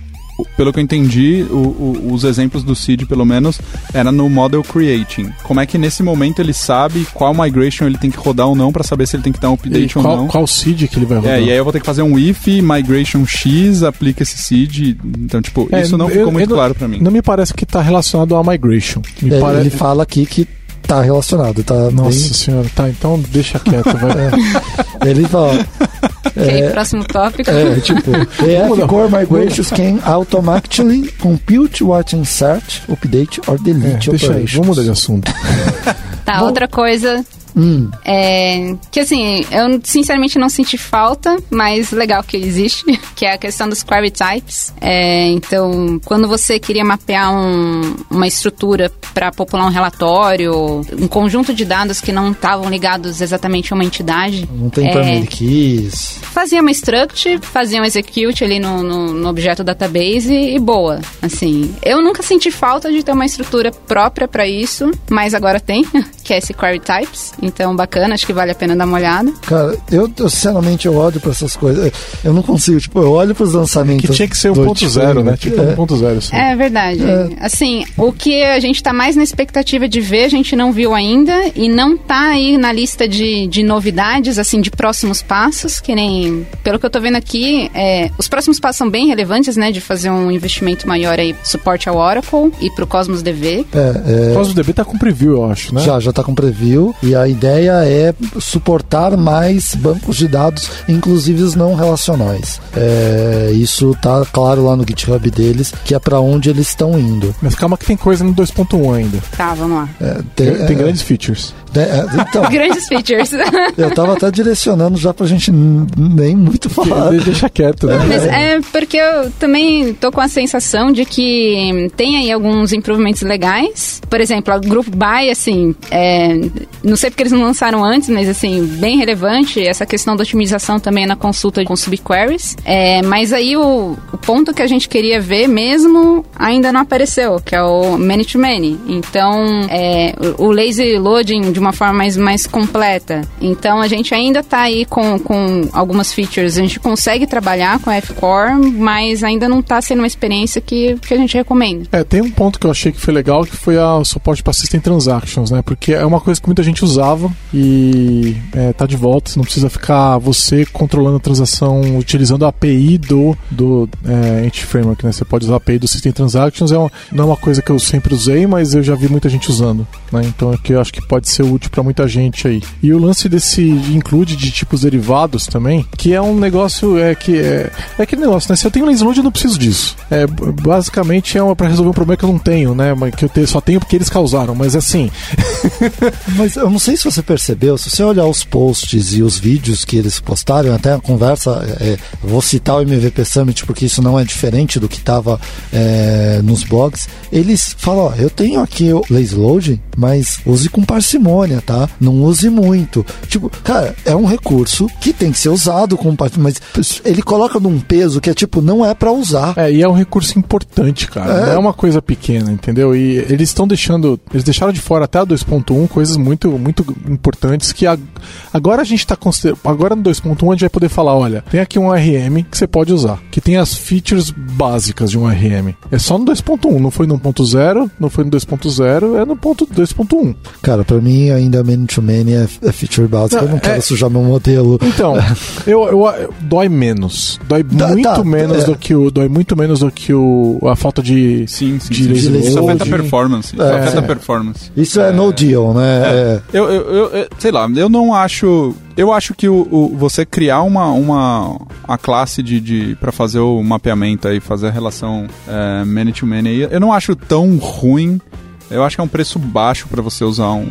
pelo que eu entendi, o, o, os exemplos do Cid, pelo menos, era no Model Creating. Como é que nesse momento ele sabe qual migration ele tem que rodar ou não para saber se ele tem que dar um update qual, ou não? Qual seed que ele vai rodar? É, e aí eu vou ter que fazer um if migration x aplica esse seed. Então, tipo, é, isso não ficou eu, muito eu claro para mim. Não me parece que tá relacionado à migration. É, parece... Ele fala aqui que tá relacionado, tá Nossa bem... senhora, tá, então deixa quieto, vai. É. Ele fala... Ok, próximo tópico. É, tipo, the F-Core migrations can automatically compute what insert, update or É, delete aí, operations. vamos mudar de assunto. Tá, Bom. outra coisa Hum, É, que assim, eu sinceramente não senti falta, mas legal que existe, que é a questão dos query types. É, então, quando você queria mapear um- uma estrutura para popular um relatório, um conjunto de dados que não estavam ligados exatamente a uma entidade, não tem é, keys. fazia uma struct, fazia um execute ali no, no, no objeto database e, e boa. Assim, eu nunca senti falta de ter uma estrutura própria para isso, mas agora tem, que é esse query types. Então, bacana, acho que vale a pena dar uma olhada. Cara, eu, eu, sinceramente eu olho pra essas coisas. Eu não consigo, tipo, eu olho pros lançamentos. Que tinha que ser do 1.0, né? Tipo é, 1.0, assim. É verdade. Assim, o que a gente tá mais na expectativa de ver, a gente não viu ainda e não tá aí na lista de, de novidades, assim, de próximos passos, que nem, pelo que eu tô vendo aqui, é, os próximos passos são bem relevantes, né, de fazer um investimento maior aí, suporte ao Oracle e pro Cosmos DV. é, é, O Cosmos DB tá com preview, eu acho, né? Já, já tá com preview e a ideia é suportar mais bancos de dados, inclusive os não relacionais. É, isso tá claro lá no GitHub deles, que é pra onde eles estão indo. Mas calma que tem coisa no 2.1 ainda. Tá, vamos lá. É, Tem, tem- tem é, grandes features. é, é, então, Grandes features. eu tava até direcionando já pra gente nem muito falar. De- Deixa quieto, né? Mas é porque eu também tô com a sensação de que tem aí alguns improvements legais. Por exemplo, o Group Buy, assim, é, não sei porque eles não lançaram antes, mas assim, bem relevante. Essa questão da otimização também é na consulta com subqueries. É, mas aí o, o ponto que a gente queria ver mesmo ainda não apareceu, que é o many-to-many. Então, é, o, o lazy loading de uma forma mais, mais completa. Então, a gente ainda tá aí com, com algumas features. A gente consegue trabalhar com a F-Core, mas ainda não tá sendo uma experiência que, que a gente recomenda. É, tem um ponto que eu achei que foi legal, que foi a- o suporte para System Transactions, né? Porque é uma coisa que muita gente usava e é, tá de volta, você não precisa ficar você controlando a transação utilizando a API do, do é, Entity Framework, né? Você pode usar a API do System Transactions, é uma, não é uma coisa que eu sempre usei, mas eu já vi muita gente usando, né? Então é que eu acho que pode ser útil para muita gente aí. E o lance desse include de tipos derivados também, que é um negócio é que é, é aquele negócio, né? Se eu tenho load, eu não preciso disso. É basicamente é para resolver um problema que eu não tenho, né? Que eu só tenho porque eles causaram, mas assim, Mas eu não sei se você percebeu, se você olhar os posts e os vídeos que eles postaram, até a conversa, é, vou citar o MVP Summit porque isso não é diferente do que estava nos blogs. Eles falam: ó, eu tenho aqui o lazy loading, mas use com parcimônia, tá? Não use muito. Tipo, cara, é um recurso que tem que ser usado com parcimônia, mas ele coloca num peso que é tipo, não é para usar. é, e é um recurso importante, cara. É. Não é uma coisa pequena, entendeu? E eles estão deixando, eles deixaram de fora até a 2.1 coisas muito muito importantes que a- agora a gente tá considerando, agora no 2.1 a gente vai poder falar, olha, tem aqui um RM que você pode usar, que tem as features básicas de um RM. É só no 2.1, não foi no 1.0, não foi no 2.0, é no ponto 2.1. Cara, pra mim ainda man to man é, é feature básica. eu não É- quero sujar meu modelo. Então, eu, eu, eu- dói menos. Dói Tá, muito tá, menos é. do que o. Dói muito menos do que o. a falta de. Sim, sim, De sim. Isso afeta a performance. Isso É. afeta a performance. Isso é, no deal, né? É. Eu, eu, eu- eu- sei lá, eu não acho. Eu acho que o, o- você criar uma, uma a classe de, de para fazer o mapeamento aí, fazer a relação é, many to many, aí, eu não acho tão ruim. Eu acho que é um preço baixo para você usar um,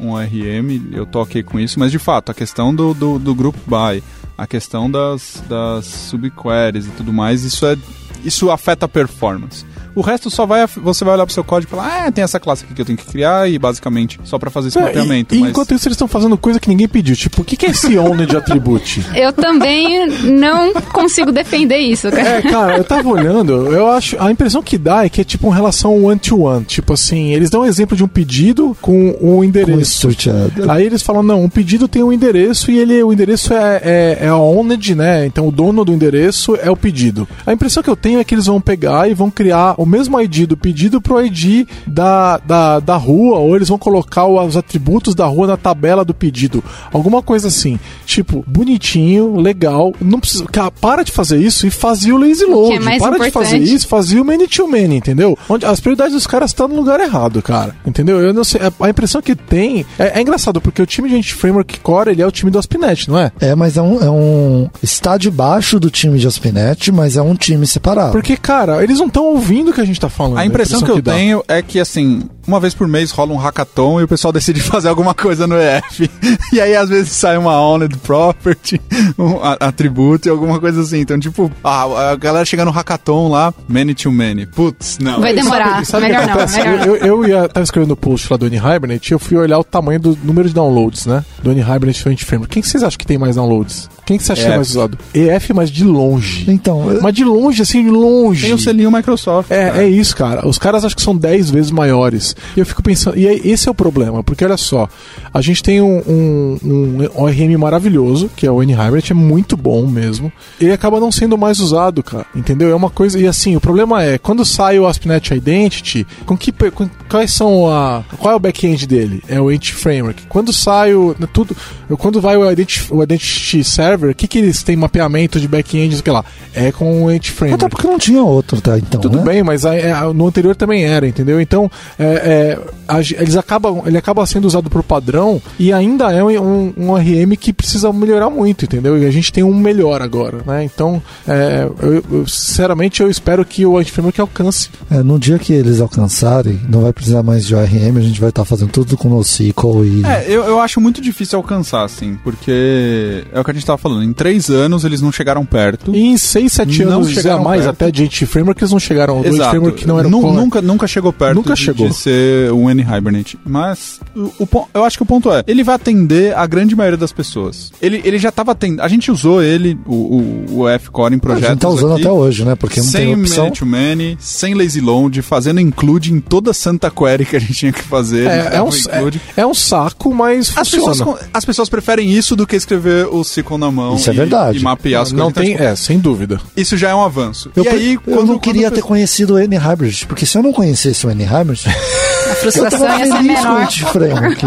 um RM. Eu tô ok com isso, mas de fato a questão do, do, do group buy, a questão das, das subqueries e tudo mais, isso é isso afeta a performance. O resto só vai você vai olhar pro seu código e falar: "Ah, tem essa classe aqui que eu tenho que criar" e basicamente só para fazer esse É, mapeamento, e, mas enquanto isso, eles estão fazendo coisa que ninguém pediu. Tipo, o que, que é esse owned attribute? Eu também não consigo defender isso, cara. É, cara, eu tava olhando, eu acho. A impressão que dá é que é tipo uma relação one-to-one. Tipo assim, eles dão um exemplo de um pedido com Com endereço. Tia. Aí eles falam, não, um pedido tem um endereço e ele, o endereço é, é, é a owned, né? Então o dono do endereço é o pedido. A impressão que eu tenho é que eles vão pegar e vão criar o o mesmo ID do pedido pro ID da, da, da rua, ou eles vão colocar os atributos da rua na tabela do pedido. Alguma coisa assim. Tipo, bonitinho, legal. Não precisa. Cara, para de fazer isso e fazia o lazy load. é mais para de fazer importante. isso, fazia o many to many, entendeu? Onde as prioridades dos caras estão no lugar errado, cara. Entendeu? Eu não sei. A impressão que tem. É, é engraçado, porque o time de Anti-Framework Core ele é o time do Aspinet, não é? É, mas é um, é um. Está debaixo do time de Aspinet, mas é um time separado. Porque, cara, eles não estão ouvindo o que a gente tá falando. A impressão que eu dá. tenho é que, assim, uma vez por mês rola um hackathon e o pessoal decide fazer alguma coisa no EF. E aí, às vezes, sai uma owned property, um a- atributo e alguma coisa assim. Então, tipo, a, a galera chega no hackathon lá, many to many. Putz, não. Vai demorar. Sabe o que melhor não, acontece? melhor. Eu, eu ia, tava escrevendo o post lá do N-Hibernate e eu fui olhar o tamanho do número de downloads, né? Do N-Hibernate Front Framework. Quem que vocês acham que tem mais downloads? Quem que você acha que é mais usado? EF, mas de longe. Então, eu- Mas de longe, assim, de longe. Tem o selinho Microsoft. cara. É, é isso, cara. Os caras acham que são 10 vezes maiores. E eu fico pensando, e aí, esse é o problema, porque olha só, a gente tem um, um, um ORM maravilhoso, que é o N-Hybrid, é muito bom mesmo. Ele acaba não sendo mais usado, cara. Entendeu? É uma coisa. E assim, o problema é, quando sai o ASP.NET Identity, com que. com- quais são a. Qual é o back-end dele? É o Entity Framework. Quando sai o. Tudo. Quando vai o Identity, o Identity Server, o que, que eles têm mapeamento de back-end, sei lá? É com o Entity Framework. até porque não tinha outro, tá? Então, Tudo né? bem, mas a- é, a- no anterior também era, entendeu? Então, é, é, a eles acabam, ele acaba sendo usado por padrão e ainda é um, um ORM que precisa melhorar muito, entendeu? E a gente tem um melhor agora, né? Então, é, eu- eu, sinceramente, eu espero que o Antiframework alcance. É, no dia que eles alcançarem, não vai precisar mais de ORM, a gente vai estar fazendo tudo com NoSQL e. É, eu, eu acho muito difícil alcançar, assim, porque é o que a gente tava falando. Em três anos eles não chegaram perto. E em 6, 7 Não anos a chegaram mais, perto. até de Antiframework, eles não chegaram. Exato. Que não era core. nunca, nunca chegou perto Nunca de, chegou. de ser um N-Hibernate. Mas o, o eu acho que o ponto é, ele vai atender a grande maioria das pessoas. Ele, ele já estava atendendo. A gente usou ele, o, o, o F-Core, em a projetos gente tá usando aqui, até hoje, né? Porque não sem tem opção. to many, sem lazy load, fazendo include em toda santa query que a gente tinha que fazer. É, é, um, é, é um saco, mas As funciona. pessoas, as pessoas preferem isso do que escrever o SQL na mão Isso é e, verdade. e mapear as não coisas. Então, tem, tipo, é, sem dúvida. Isso já é um avanço. Eu, e aí, eu quando, não queria quando ter conhecido o N-Hybrid, porque se eu não conhecesse o N-Hybrid, A eu frustração ia ser menor. Anti-Framework.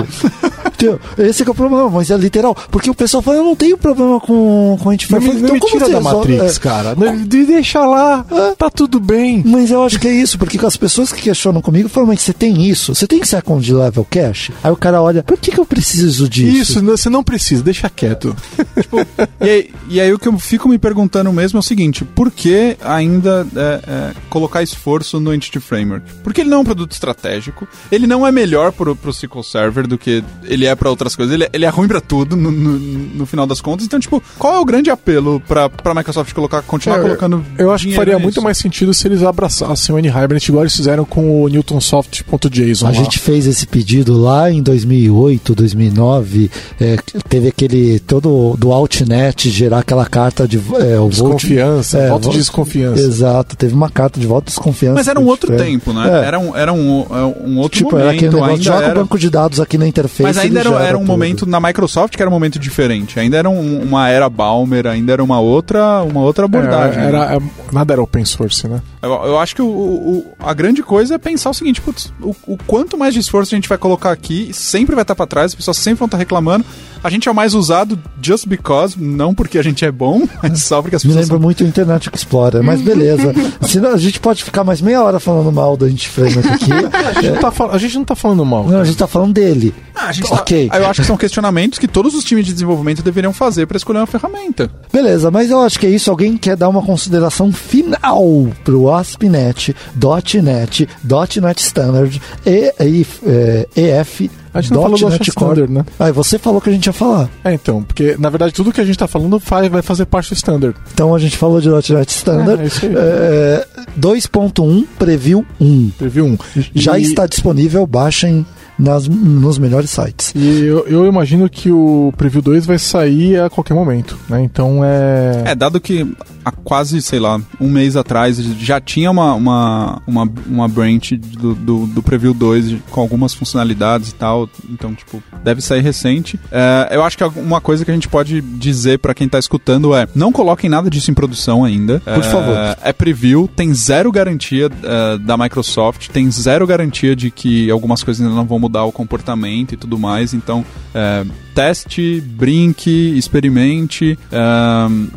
Esse que é o problema, mas é literal. Porque o pessoal fala, eu não tenho problema com, com o Não Anti-Framework. me, não me como tira você da? Matrix, É, cara. De deixa lá, tá tudo bem. Mas eu acho que é isso, porque as pessoas que questionam comigo falam, mas você tem isso? Você tem second level cache? Aí o cara olha, por que, que eu preciso disso? Isso, não- você não precisa, deixa quieto. E aí, e aí o que eu fico me perguntando mesmo é o seguinte: por que ainda é, é, colocar esforço no Entity Framework? Porque ele não é um produto estratégico, ele não é melhor pro, pro SQL Server do que ele é pra outras coisas, ele, é- ele é ruim pra tudo no, no, no final das contas. Então, tipo, qual é o grande apelo pra, pra Microsoft colocar, continuar É, colocando. Eu acho que faria nisso? muito mais sentido se eles abraçassem o N-Hibernate igual eles fizeram com o NewtonSoft.json. A lá. gente fez esse pedido lá em 2008, 2009. é, teve aquele todo do Altnet gerar aquela carta de é, o voto- Desconfiança, é, voto de desconfiança. Exato, teve uma carta de voto de desconfiança. Mas era um outro Anti-Framework. tempo, né? É. Era, um, era um, um outro Tipo, momento. era aquele negócio, joga era... o banco de dados aqui na interface. Mas ainda ele era, era um tudo. momento na Microsoft que era um momento diferente. Ainda era um- uma era Balmer, ainda era uma outra, uma outra abordagem. É, né? era, é, nada era open source, né? Eu, eu acho que o, o- a grande coisa é pensar o seguinte: putz, o, o quanto mais de esforço a gente vai colocar aqui, sempre vai estar pra trás, as pessoas sempre vão estar reclamando. A gente é o mais usado just because, não porque a gente é bom, mas só porque as Me pessoas. lembra muito o Internet Explorer, mas beleza. Senão a gente pode ficar mais meia hora falando mal do Anti-Framework aqui. A gente, não tá fal- a gente não tá falando mal. Não, a gente tá falando dele. Ah, a gente tá- ok. Eu acho que são questionamentos que todos os times de desenvolvimento deveriam fazer pra escolher uma ferramenta. Beleza, mas eu acho que é isso. Alguém quer dar uma consideração final pro ASP.NET, .NET, .NET Standard e, e, é, EF, A gente não falou do .NET Asha Core. Standard, né? Ah, e você falou que a gente ia falar. É, então, porque na verdade tudo que a gente tá falando faz, vai fazer parte do standard. Então a gente falou de .NET Standard. É, é isso aí. É, 2.1 Preview 1. Teve um. Já E- está disponível, baixem nas, nos melhores sites. E eu, eu imagino que o Preview 2 vai sair a qualquer momento, né? Então é. É, dado que há quase, sei lá, um mês atrás, já tinha uma, uma, uma, uma branch do, do, do Preview 2 com algumas funcionalidades e tal. Então, tipo, deve sair recente. É, eu acho que uma coisa que a gente pode dizer para quem tá escutando é: não coloquem nada disso em produção ainda. Por é, favor. É preview, tem zero garantia é, da Microsoft, tem zero garantia de que algumas coisas ainda não vão mudar o comportamento e tudo mais. Então, é, teste, brinque, experimente,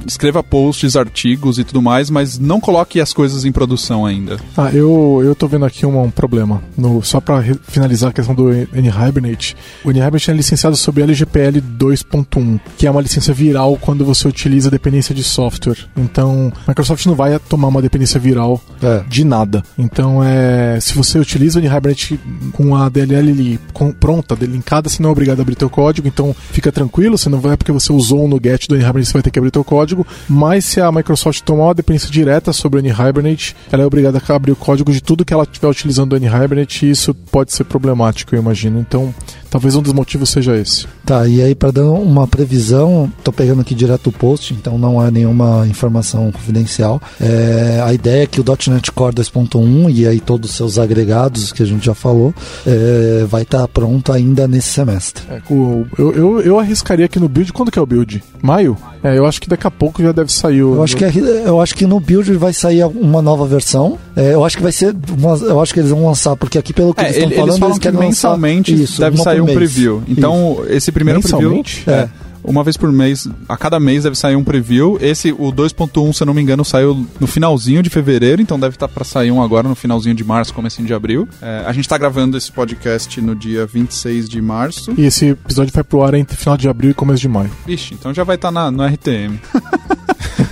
escreva posts, artigos e tudo mais, mas não coloque as coisas em produção ainda. Ah, eu, eu tô vendo aqui um, um problema. No, só para finalizar a questão do N-Hibernate, o N-Hibernate é licenciado sob LGPL 2.1, que é uma licença viral quando você utiliza dependência de software. Então, a Microsoft não vai tomar uma dependência viral é. de nada. Então, é, se você utiliza o N-Hibernate com a DLL com, pronta, linkada, você não é obrigado a abrir teu código, então fica tranquilo, você não vai porque você usou o NuGet do N-Hibernate, você vai ter que abrir teu código, mas se a Microsoft tomar uma dependência direta sobre o N-Hibernate, ela é obrigada a abrir o código de tudo que ela estiver utilizando o N-Hibernate e isso pode ser problemático, eu imagino. Então, talvez um dos motivos seja esse. Tá, e aí para dar uma previsão, tô pegando aqui direto o post, então não há nenhuma informação confidencial. É, a ideia é que o .NET Core 2.1 e aí todos os seus agregados que a gente já falou, é, vai estar tá pronto ainda nesse semestre. É, eu, eu, eu arriscaria aqui no build, quando que é o build? Maio? É, eu acho que daqui a pouco já deve sair o. Eu acho, que, é, eu acho que no build vai sair uma nova versão. É, eu acho que vai ser. Uma, eu acho que eles vão lançar, porque aqui pelo que é, eles estão falando, eles, falam eles que mensalmente isso, deve sair um mês. preview. Então, isso. esse primeiro preview. É uma vez por mês, a cada mês deve sair um preview. Esse, o 2.1, se eu não me engano, saiu no finalzinho de fevereiro, então deve estar para sair um agora no finalzinho de março, comecinho de abril. É, a gente está gravando esse podcast no dia 26 de março. E esse episódio vai pro ar entre final de abril e começo de maio. Vixe, então já vai estar tá no RTM.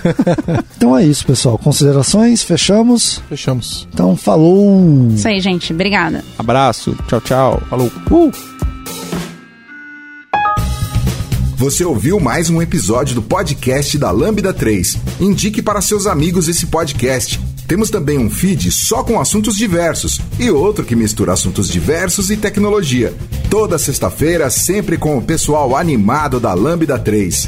então é isso, pessoal. Considerações? Fechamos? Fechamos. Então, falou! Isso aí, gente. Obrigada. Abraço. Tchau, tchau. Falou. Uh! Você ouviu mais um episódio do podcast da Lambda 3. Indique para seus amigos esse podcast. Temos também um feed só com assuntos diversos e outro que mistura assuntos diversos e tecnologia. Toda sexta-feira, sempre com o pessoal animado da Lambda 3.